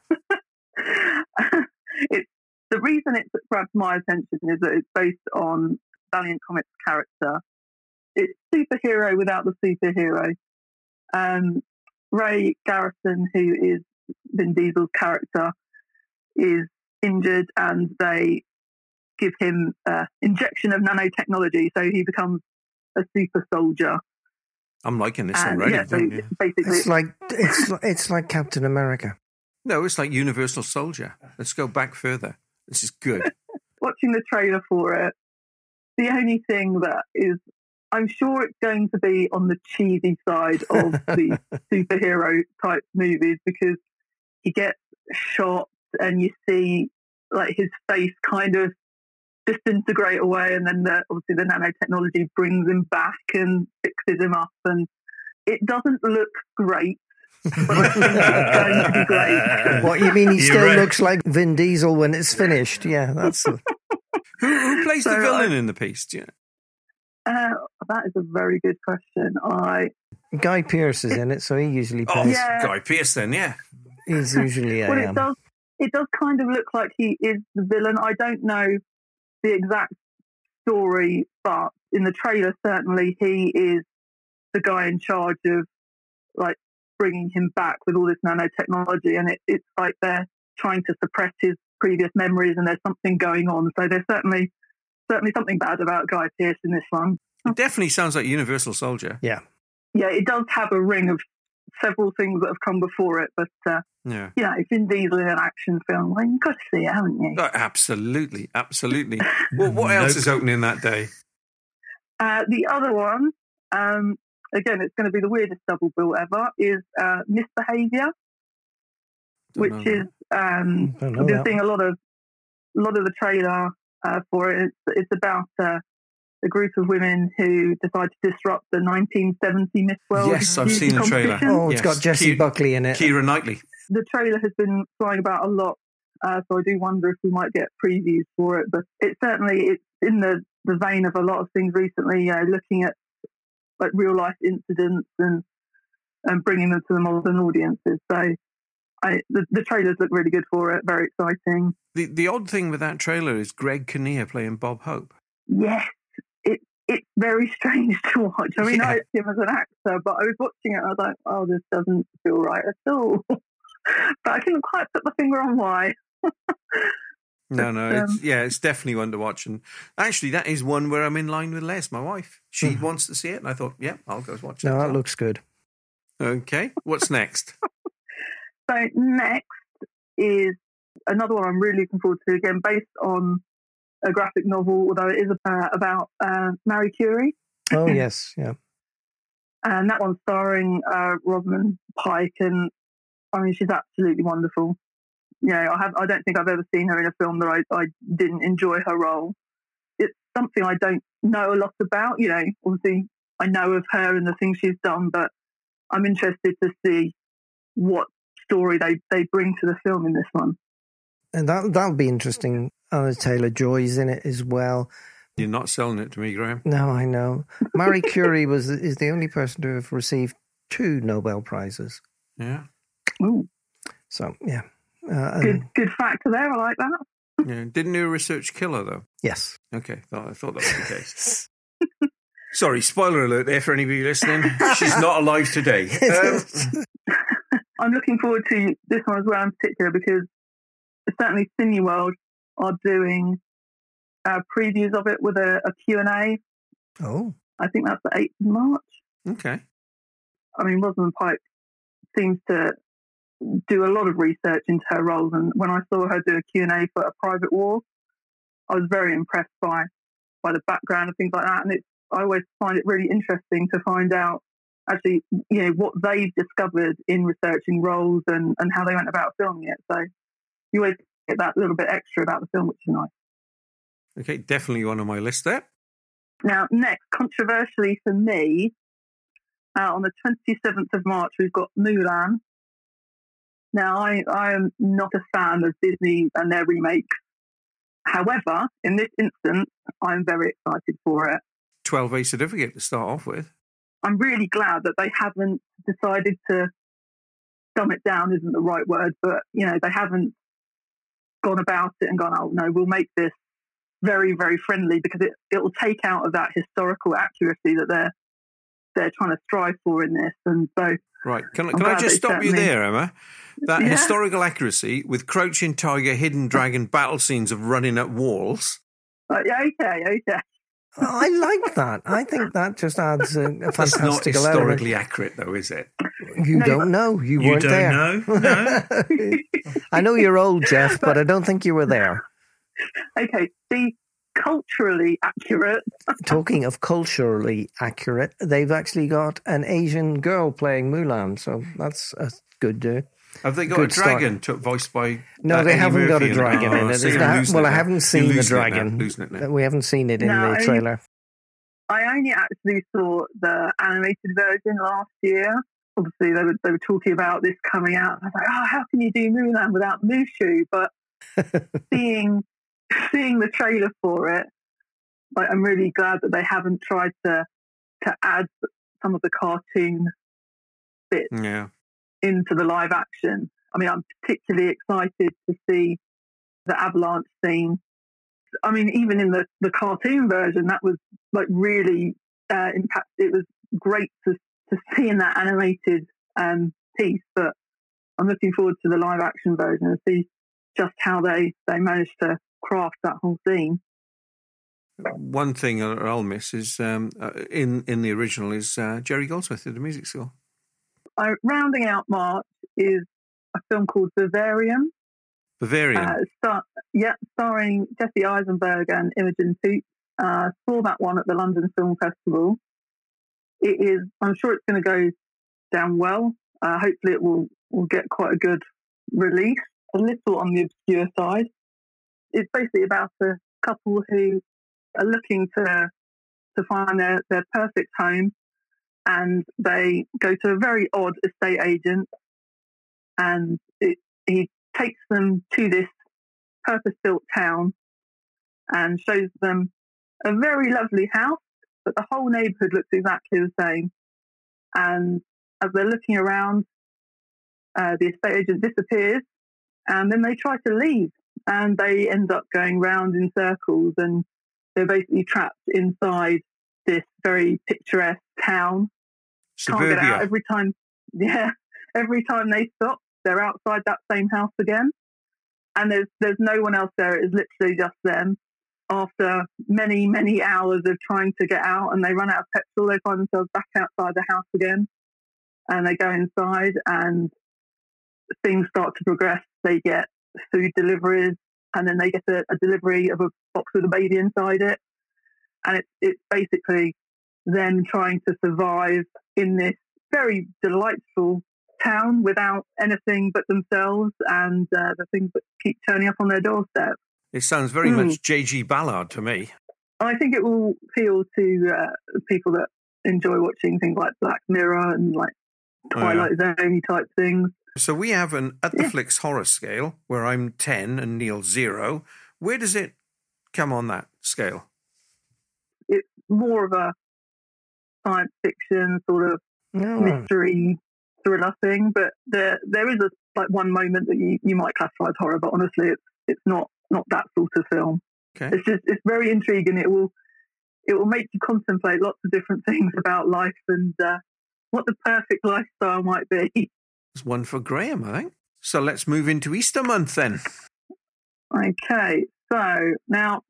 it's the reason it grabbed my attention is that it's based on Valiant Comics character. It's superhero without the superhero. Um, Ray Garrison, who is Vin Diesel's character, is injured and they give him an injection of nanotechnology, so he becomes a super soldier. I'm liking this And, already. yeah, so don't you? basically, It's like it's li- it's like Captain America. No, it's like Universal Soldier. Let's go back further. This is good. watching the trailer for it, the only thing that is, I'm sure it's going to be on the cheesy side of the superhero type movies because he gets shot and you see like his face kind of disintegrate away, and then the, obviously the nanotechnology brings him back and fixes him up, and it doesn't look great. But I think it's going to be great. What you mean? He You're still right. looks like Vin Diesel when it's finished. Yeah, that's who, who plays the villain I- in the piece? Do you- Uh, that is a very good question. I Guy Pearce is in it, so he usually Oh, plays. Yeah. Guy Pearce then, yeah. He's usually well, it does. It does kind of look like he is the villain. I don't know the exact story, but in the trailer, certainly he is the guy in charge of like bringing him back with all this nanotechnology, and it, it's like they're trying to suppress his previous memories, and there's something going on. So there's certainly certainly something bad about Guy Pearce in this one. It definitely sounds like Universal Soldier. Yeah. Yeah, it does have a ring of several things that have come before it, but uh, Yeah. you know, if Vin Diesel in an action film, well, you've got to see it, haven't you? Oh, absolutely, absolutely. well, what else Nope. is opening that day? Uh, the other one, um, again, it's going to be the weirdest double bill ever, is uh, Misbehavior, which know is um, Don't know I've been that. seeing a lot of a lot of the trailer uh, for it. It's, it's about uh, a group of women who decide to disrupt the 1970 Miss World. yes, I've seen the trailer. competition. Oh, it's Yes. got Jesse Ke- Buckley in it. Keira Knightley. the trailer has been flying about a lot, uh, so I do wonder if we might get previews for it. But it certainly it's in the, the vein of a lot of things recently. You know, looking at like real life incidents and and bringing them to the modern audiences. So, I the, the trailers look really good for it. Very exciting. The the odd thing with that trailer is Greg Kinnear playing Bob Hope. Yes, it it's very strange to watch. I mean, Yeah. I like him as an actor, but I was watching it and I was like, oh, this doesn't feel right at all. but I couldn't quite put my finger on why. No, no, it's, um, yeah, it's definitely one to watch. And actually, that is one where I'm in line with Les, my wife. She wants to see it, and I thought, yeah, I'll go watch it. No, as that well. looks good. Okay, what's next? So next is another one I'm really looking forward to. Again, based on a graphic novel, although it is uh, about uh, Marie Curie, Oh yes, yeah. and that one's starring uh, Rosamund Pike, and I mean she's absolutely wonderful. You know, I have I don't think I've ever seen her in a film that I, I didn't enjoy her role. It's something I don't know a lot about. You know, obviously I know of her and the things she's done, but I'm interested to see what story they, they bring to the film in this one. And that that'll be interesting. Anya Taylor Joy's in it as well. You're not selling it to me, Graham. No, I know. Marie Curie was is the only person to have received two Nobel prizes. Yeah, Ooh, So yeah, uh, good and- good factor there. I like that. yeah. Didn't do research killer though. yes. Okay, thought, I thought that was the case. Sorry, spoiler alert there for anybody listening. She's not alive today. Um, I'm looking forward to this one as well in particular because certainly Cineworld are doing uh, previews of it with a, a Q&A. Oh, I think that's the 8th of March. okay. I mean, Rosamund Pike seems to do a lot of research into her roles. And when I saw her do a Q&A for A Private War, I was very impressed by, by the background and things like that. And it's, I always find it really interesting to find out actually, you know, what they've discovered in researching roles and, and how they went about filming it. So you always get that little bit extra about the film, which is nice. Okay, definitely one on my list there. Now, next, controversially for me, uh, on the 27th of March, we've got Mulan. Now, I, I am not a fan of Disney and their remakes. However, in this instance, I'm very excited for it. 12A certificate to start off with. I'm really glad that they haven't decided to dumb it down, isn't the right word, but, you know, they haven't gone about it and gone, oh, no, we'll make this very, very friendly because it, it will take out of that historical accuracy that they're they're trying to strive for in this. And so Right. Can, can I just stop you there, Emma? That Yeah. historical accuracy with crouching tiger, hidden dragon battle scenes of running at walls. Uh, okay, okay. I like that. I think that just adds a, a That's not fantastical historically element. accurate, though, is it? You No, don't know. You, You weren't don't there. know? No. I know you're old, Jeff, but I don't think you were there. Okay, the culturally accurate. Talking of culturally accurate, they've actually got an Asian girl playing Mulan, so that's a good do. Have they got Good a dragon took voiced by? No, uh, they Eddie haven't got a dragon Oh, in it. so Is that- well, it I haven't seen the losing it dragon. Losing it now. We haven't seen it in No, the trailer. I only actually saw the animated version last year. Obviously, they were, they were talking about this coming out. I was like, oh, how can you do Mulan without Mushu? But seeing seeing the trailer for it, like, I'm really glad that they haven't tried to to add some of the cartoon bits Yeah. into the live action. I mean, I'm particularly excited to see the avalanche scene. I mean, even in the, the cartoon version, that was like really uh, impact. It was great to to see in that animated um, piece, but I'm looking forward to the live action version and see just how they they managed to craft that whole scene. One thing I'll miss is um, uh, in in the original is uh, Jerry Goldsmith did the music score. Uh, rounding out March is a film called Vivarium. Vivarium. Uh, star- yeah, starring Jesse Eisenberg and Imogen Poots. Uh, saw that one at the London Film Festival. It is, I'm sure it's going to go down well. Uh, hopefully, it will will get quite a good release. A little on the obscure side. It's basically about a couple who are looking to to find their, their perfect home, and they go to a very odd estate agent, and it, he takes them to this purpose-built town and shows them a very lovely house, but the whole neighbourhood looks exactly the same. And as they're looking around, uh, the estate agent disappears, and then they try to leave, and they end up going round in circles, and they're basically trapped inside this very picturesque town. Can't get out every time. Yeah, every time they stop, they're outside that same house again, and there's there's no one else there. It is literally just them. After many many hours of trying to get out, and they run out of petrol, they find themselves back outside the house again, and they go inside, and things start to progress. They get food deliveries, and then they get a, a delivery of a box with a baby inside it, and it's it's basically them trying to survive in this very delightful town without anything but themselves and uh, the things that keep turning up on their doorstep. It sounds very Hmm. much J.G. Ballard to me. I think it will appeal to uh, people that enjoy watching things like Black Mirror and like Oh, yeah. Twilight Zone type things. So we have an at the flicks horror scale where I'm ten and Neil zero. Where does it come on that scale? It's more of a science fiction sort of Oh. mystery thriller thing, but there there is a like one moment that you, you might classify as horror, but honestly, it's it's not not that sort of film. Okay. It's just it's very intriguing. It will it will make you contemplate lots of different things about life and uh, what the perfect lifestyle might be. It's one for Graham, I think. So let's move into Easter month then. Okay, so now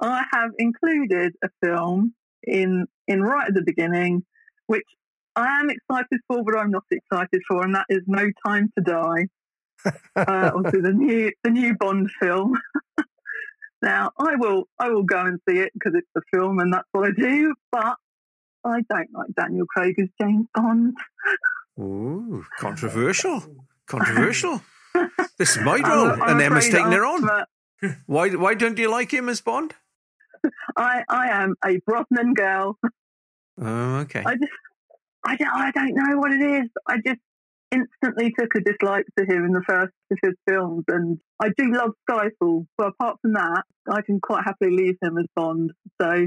I have included a film in in right at the beginning, which I am excited for, but I'm not excited for, and that is No Time to Die. uh, obviously, the new the new Bond film. now, I will I will go and see it because it's a film, and that's what I do. But I don't like Daniel Craig as James Bond. Ooh, controversial. Controversial. this is my I'm- role, I'm and Emma's taking I'm, on. uh, Why? Why don't you like him as Bond? I I am a Brosnan girl. Oh, okay. I just, I don't, I don't know what it is. I just instantly took a dislike to him in the first of his films, and I do love Skyfall. But apart from that, I can quite happily leave him as Bond. So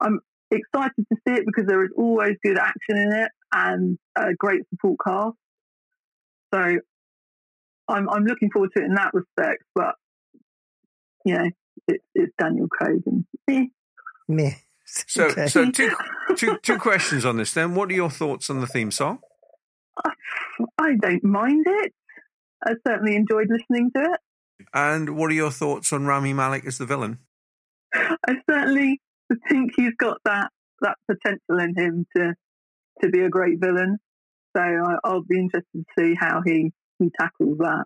I'm excited to see it because there is always good action in it and a great support cast. So I'm I'm looking forward to it in that respect. But you know, it's it's Daniel Craig and eh, Meh. So, Okay. so two, two, two questions on this then. What are your thoughts on the theme song? I don't mind it. I certainly enjoyed listening to it. And what are your thoughts on Rami Malek as the villain? I certainly think he's got that that potential in him to to be a great villain. So I, I'll be interested to see how he he tackles that.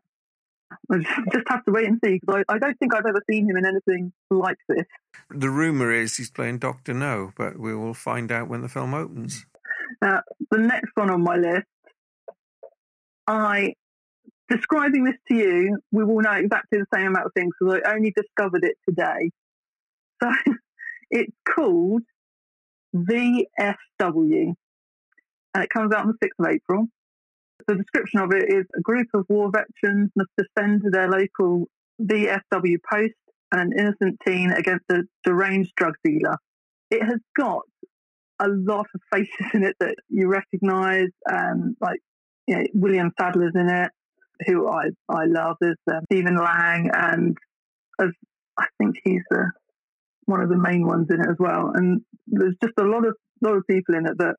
I just, just have to wait and see because I, I don't think I've ever seen him in anything like this. The rumor is he's playing Doctor No, but we will find out when the film opens. Now, the next one on my list, I describing this to you, we will know exactly the same amount of things because I only discovered it today. So it's called VFW, and it comes out on the 6th of April. The description of it is a group of war veterans must defend their local VFW post and an innocent teen against a deranged drug dealer. It has got a lot of faces in it that you recognise, um, like you know, William Sadler's in it, who I I love. There's uh, Stephen Lang, and as I think he's uh, one of the main ones in it as well. And there's just a lot of lot of people in it that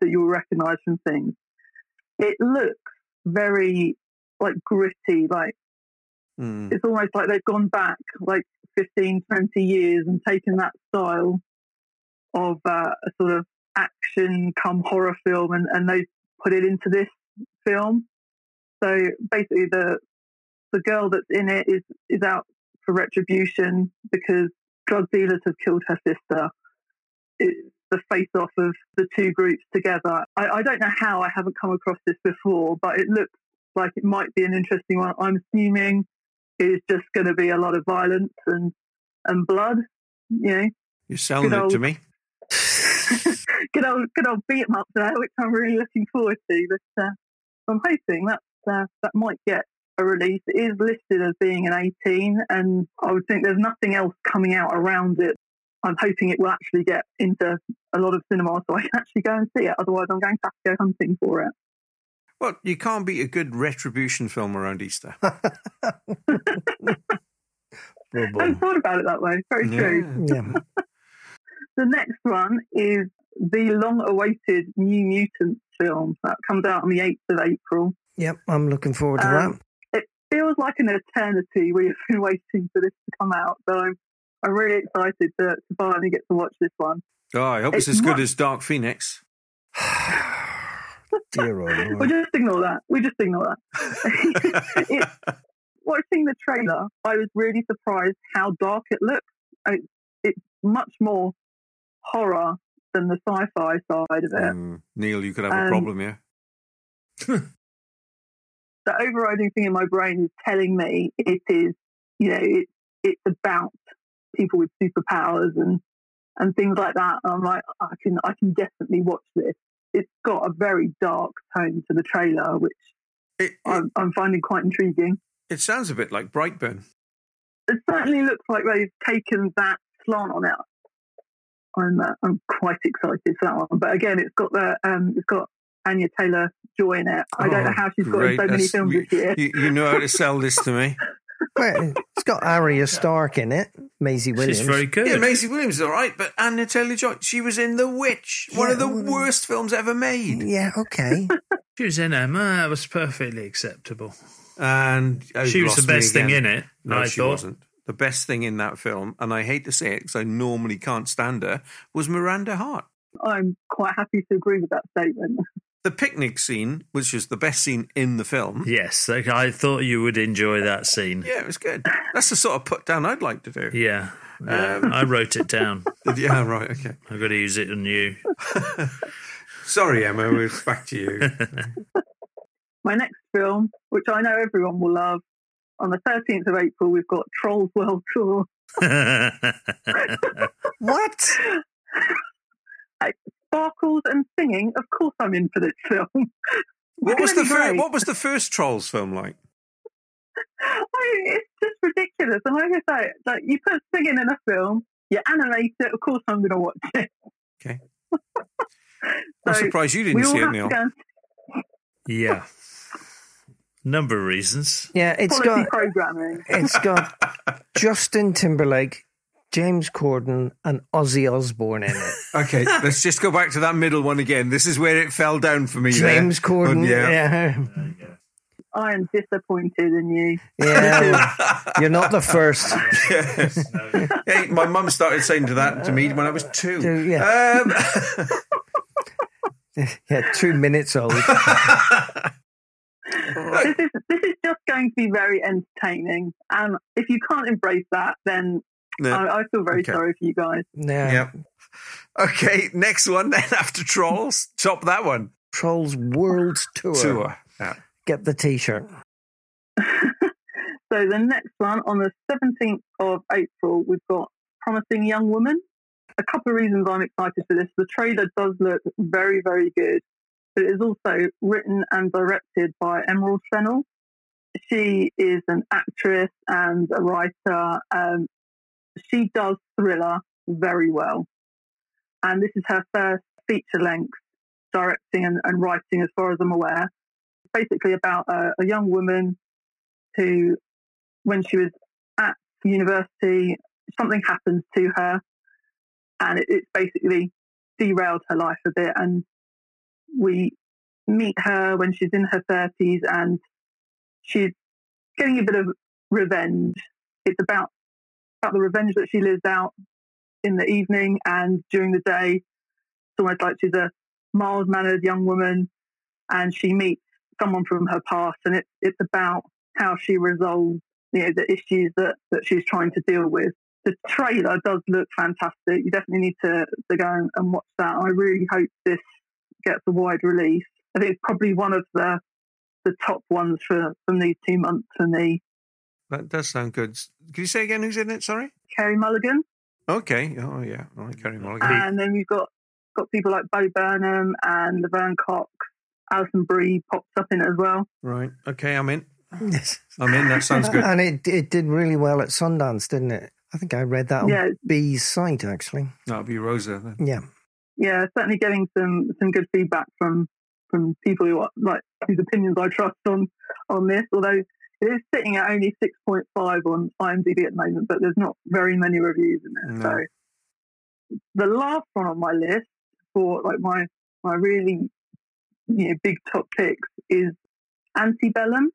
that you'll recognise from things. It looks very like gritty, like Hmm. it's almost like they've gone back like 15, 20 years and taken that style of uh, a sort of action come horror film and, and they put it into this film. So basically the the girl that's in it is, is out for retribution because drug dealers have killed her sister. It's the face off of the two groups together. I, I don't know how I haven't come across this before, but it looks like it might be an interesting one. I'm assuming it's just going to be a lot of violence and, and blood, you know. You're selling Good it to me. good old good old beat 'em up there, which I'm really looking forward to. But uh, I'm hoping that uh, that might get a release. It is listed as being an 18, and I would think there's nothing else coming out around it. I'm hoping it will actually get into a lot of cinemas so I can actually go and see it. Otherwise, I'm going to have to go hunting for it. Well, you can't beat a good retribution film around Easter. I hadn't thought about it that way. Very true. Yeah. The next one is the long-awaited New Mutants film that comes out on the 8th of April. Yep, I'm looking forward to Um, it feels like an eternity we have been waiting for this to come out. So I'm I'm really excited to, to finally get to watch this one. Oh, I hope it's, It's as good not- as Dark Phoenix. that. Dear old We'll just ignore that. We just ignore that. it, watching the trailer, I was really surprised how dark it looks. I mean, it's much more horror than the sci-fi side of it. Mm, Neil, you could have a Um, problem here. the overriding thing in my brain is telling me it is, you know, it, it's about people with superpowers and and things like that. I'm like, I can I can definitely watch this. It's got a very dark tone to the trailer, which I'm, I'm finding quite intriguing. It sounds a bit like Brightburn. It certainly looks like they've taken that slant on it. I'm uh, I'm quite excited for that one. But again, it's got the um, it's got Anya Taylor Joy in it. I don't know Oh, how she's got in so many That's- films you, this year. You, you know how to sell this to me. Well, it's got Arya Stark in it, Maisie Williams. She's very good. Yeah, Maisie Williams is all right, but Anya Taylor Joy, she was in The Witch, one of the worst films ever made. Yeah, okay. She was in Emma. That was perfectly acceptable. And oh, She was the best thing in it, No, I she thought. wasn't. The best thing in that film, and I hate to say it because I normally can't stand her, was Miranda Hart. I'm quite happy to agree with that statement. The picnic scene, which is the best scene in the film. Yes, I thought you would enjoy that scene. Yeah, it was good. That's the sort of put down I'd like to do. Yeah. yeah. Um, I wrote it down. yeah, right, okay. I've got to use it on you. Sorry, Emma, we're back to you. My next film, which I know everyone will love, on the 13th of April, we've got Trolls World Tour. what? Sparkles and singing. Of course, I'm in for this film. What was the be fir- What was the first Trolls film like? I mean, it's just ridiculous. And like I say, like you put singing in a film, you animate it. Of course, I'm going to watch it. Okay. I'm surprised you didn't see it, Neil. and- Yeah. Number of reasons. Yeah, it's Quality got programming. it's got Justin Timberlake, James Corden and Ozzy Osbourne in it. Okay, let's just go back to that middle one again. This is where it fell down for me. there. James Corden. Oh, yeah. yeah. I am disappointed in you. Yeah, you're not the first. Yes. Hey, my mum started saying to that to me when I was two. Two, yeah. Um, Yeah, two minutes old. This is this is just going to be very entertaining, and if you can't embrace that, then No. I, I feel very Okay. sorry for you guys. Yeah. Yep. Okay, next one then after Trolls. Top that one. Trolls World Tour. Tour. Yeah. Get the T-shirt. So the next one on the 17th of April, we've got Promising Young Woman. A couple of reasons I'm excited for this. The trailer does look very, very good, but it is also written and directed by Emerald Fennell. She is an actress and a writer. Um, she does thriller very well. And this is her first feature length directing and, and writing, as far as I'm aware. Basically, about a, a young woman who when she was at university, something happens to her, and it, it's basically derailed her life a bit. And we meet her when she's in her thirties, and she's getting a bit of revenge. It's about about the revenge that she lives out in the evening and during the day. It's almost like she's a mild mannered young woman, and she meets someone from her past, and it's it's about how she resolves you know, the issues that, that she's trying to deal with. The trailer does look fantastic. You definitely need to, to go and, and watch that. I really hope this gets a wide release. I think it's probably one of the the top ones for from these two months for me. That does sound good. Can you say again who's in it? Sorry. Carey Mulligan, Okay. Oh yeah. I like Carey Mulligan. and then we've got got people like Bo Burnham and Laverne Cox. Alison Brie pops up in it as well. Right. Okay. I'm in. Yes. I'm in. That sounds good. And it it did really well at Sundance, didn't it? I think I read that on Yeah. B's site actually. That'll be Rosa. Then. Yeah. yeah, certainly getting some some good feedback from from people who are, like whose opinions I trust on on this. Although it is sitting at only six point five on IMDb at the moment, but there's not very many reviews in it. No. So the last one on my list for like my my really you know big top picks is Antebellum.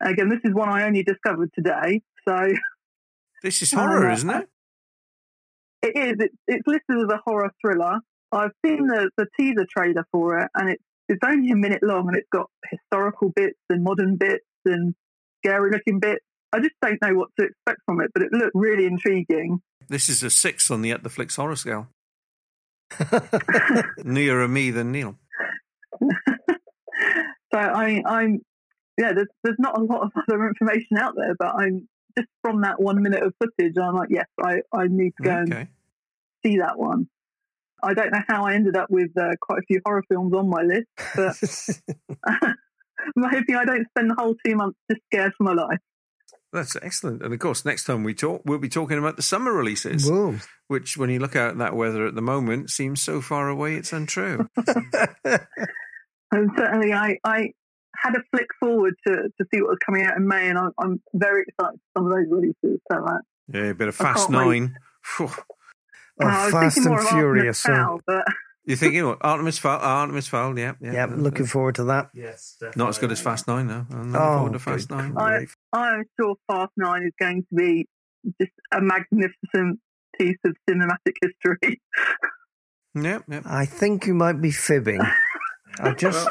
Again, this is one I only discovered today, so This is horror, Uh, isn't it? It is. It's, it's listed as a horror thriller. I've seen the, the teaser trailer for it, and it's it's only a minute long, and it's got historical bits and modern bits and scary looking bit. I just don't know what to expect from it, but it looked really intriguing. This is a six on the At the Flicks horror scale. Nearer me than Neil. So I, I'm, yeah. There's there's not a lot of other information out there, but I'm just from that one minute of footage. I'm like, yes, I I need to go and see that one. I don't know how I ended up with uh, quite a few horror films on my list, but I'm hoping I don't spend the whole two months just scared for my life. That's excellent. And of course, next time we talk, we'll be talking about the summer releases, Whoa. which, when you look out at that weather at the moment, seems so far away it's untrue. And certainly, I, I had a flick forward to, to see what was coming out in May, and I'm, I'm very excited for some of those releases. So, uh, yeah, a bit of Fast. Nine. Oh, I was Fast thinking more and of Artemis Furious. so- but You're thinking what? Artemis Fowl? Ah, Artemis Fowl, yeah. Yeah, yeah, looking forward to that. Yes, Not as good as Fast Nine, though. I'm looking Oh, forward to Fast Nine. I, I'm sure Fast Nine is going to be just a magnificent piece of cinematic history. Yeah, yeah. I think you might be fibbing. I just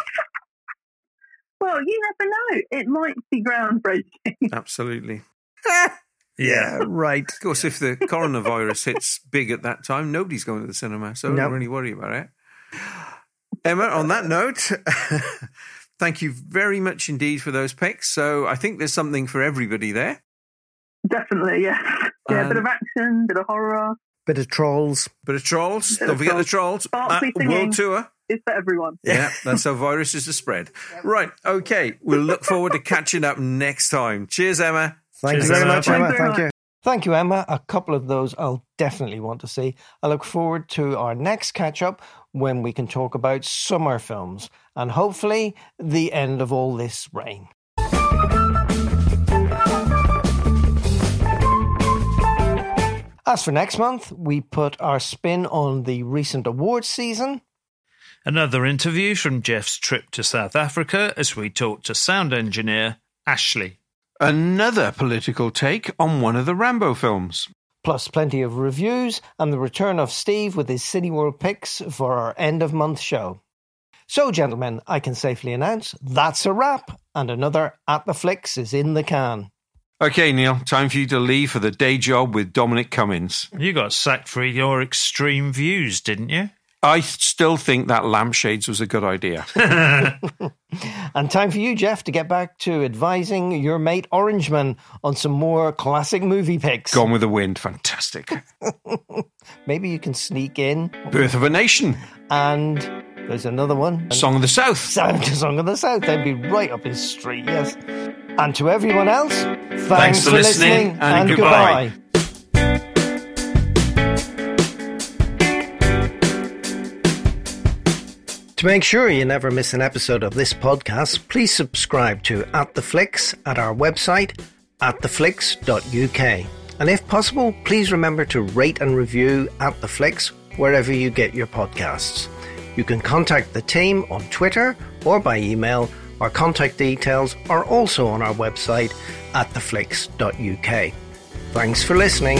well, you never know; it might be groundbreaking. Absolutely. yeah, right. Of course, if the coronavirus hits big at that time, nobody's going to the cinema, so No. don't really worry about it. Emma, on that note, thank you very much indeed for those picks. So I think there's something for everybody there. Definitely, yeah, yeah. a bit of Um, action, bit of horror. Bit of trolls. Bit of trolls. Bit Don't of forget the trolls. trolls. Uh. World tour. It's for everyone. Yeah, that's how viruses are spread. Right. Okay. We'll look forward to catching up next time. Cheers, Emma. Thank Cheers, you very much, Emma. you Thank you. Thank you, Emma. A couple of those I'll definitely want to see. I look forward to our next catch up when we can talk about summer films and hopefully the end of all this rain. As for next month, we put our spin on the recent awards season. Another interview from Jeff's trip to South Africa as we talk to sound engineer Ashley. Another political take on one of the Rambo films. Plus, plenty of reviews and the return of Steve with his Cineworld picks for our end of month show. So, gentlemen, I can safely announce that's a wrap, and another At the Flicks is in the can. Okay, Neil, time for you to leave for the day job with Dominic Cummings. You got sacked for your extreme views, didn't you? I still think that lampshades was a good idea. and time for you, Jeff, to get back to advising your mate Orangeman on some more classic movie picks. Gone with the Wind, fantastic. Maybe you can sneak in. Birth of a Nation. And there's another one. Song of the South. Song of the South. They'd be right up his street, yes. And to everyone else, thanks, thanks for, for listening, listening, and, and goodbye. goodbye. To make sure you never miss an episode of this podcast, please subscribe to At the Flicks at our website, attheflicks.uk. And if possible, please remember to rate and review At the Flicks wherever you get your podcasts. You can contact the team on Twitter or by email. Our contact details are also on our website, attheflicks.uk. Thanks for listening.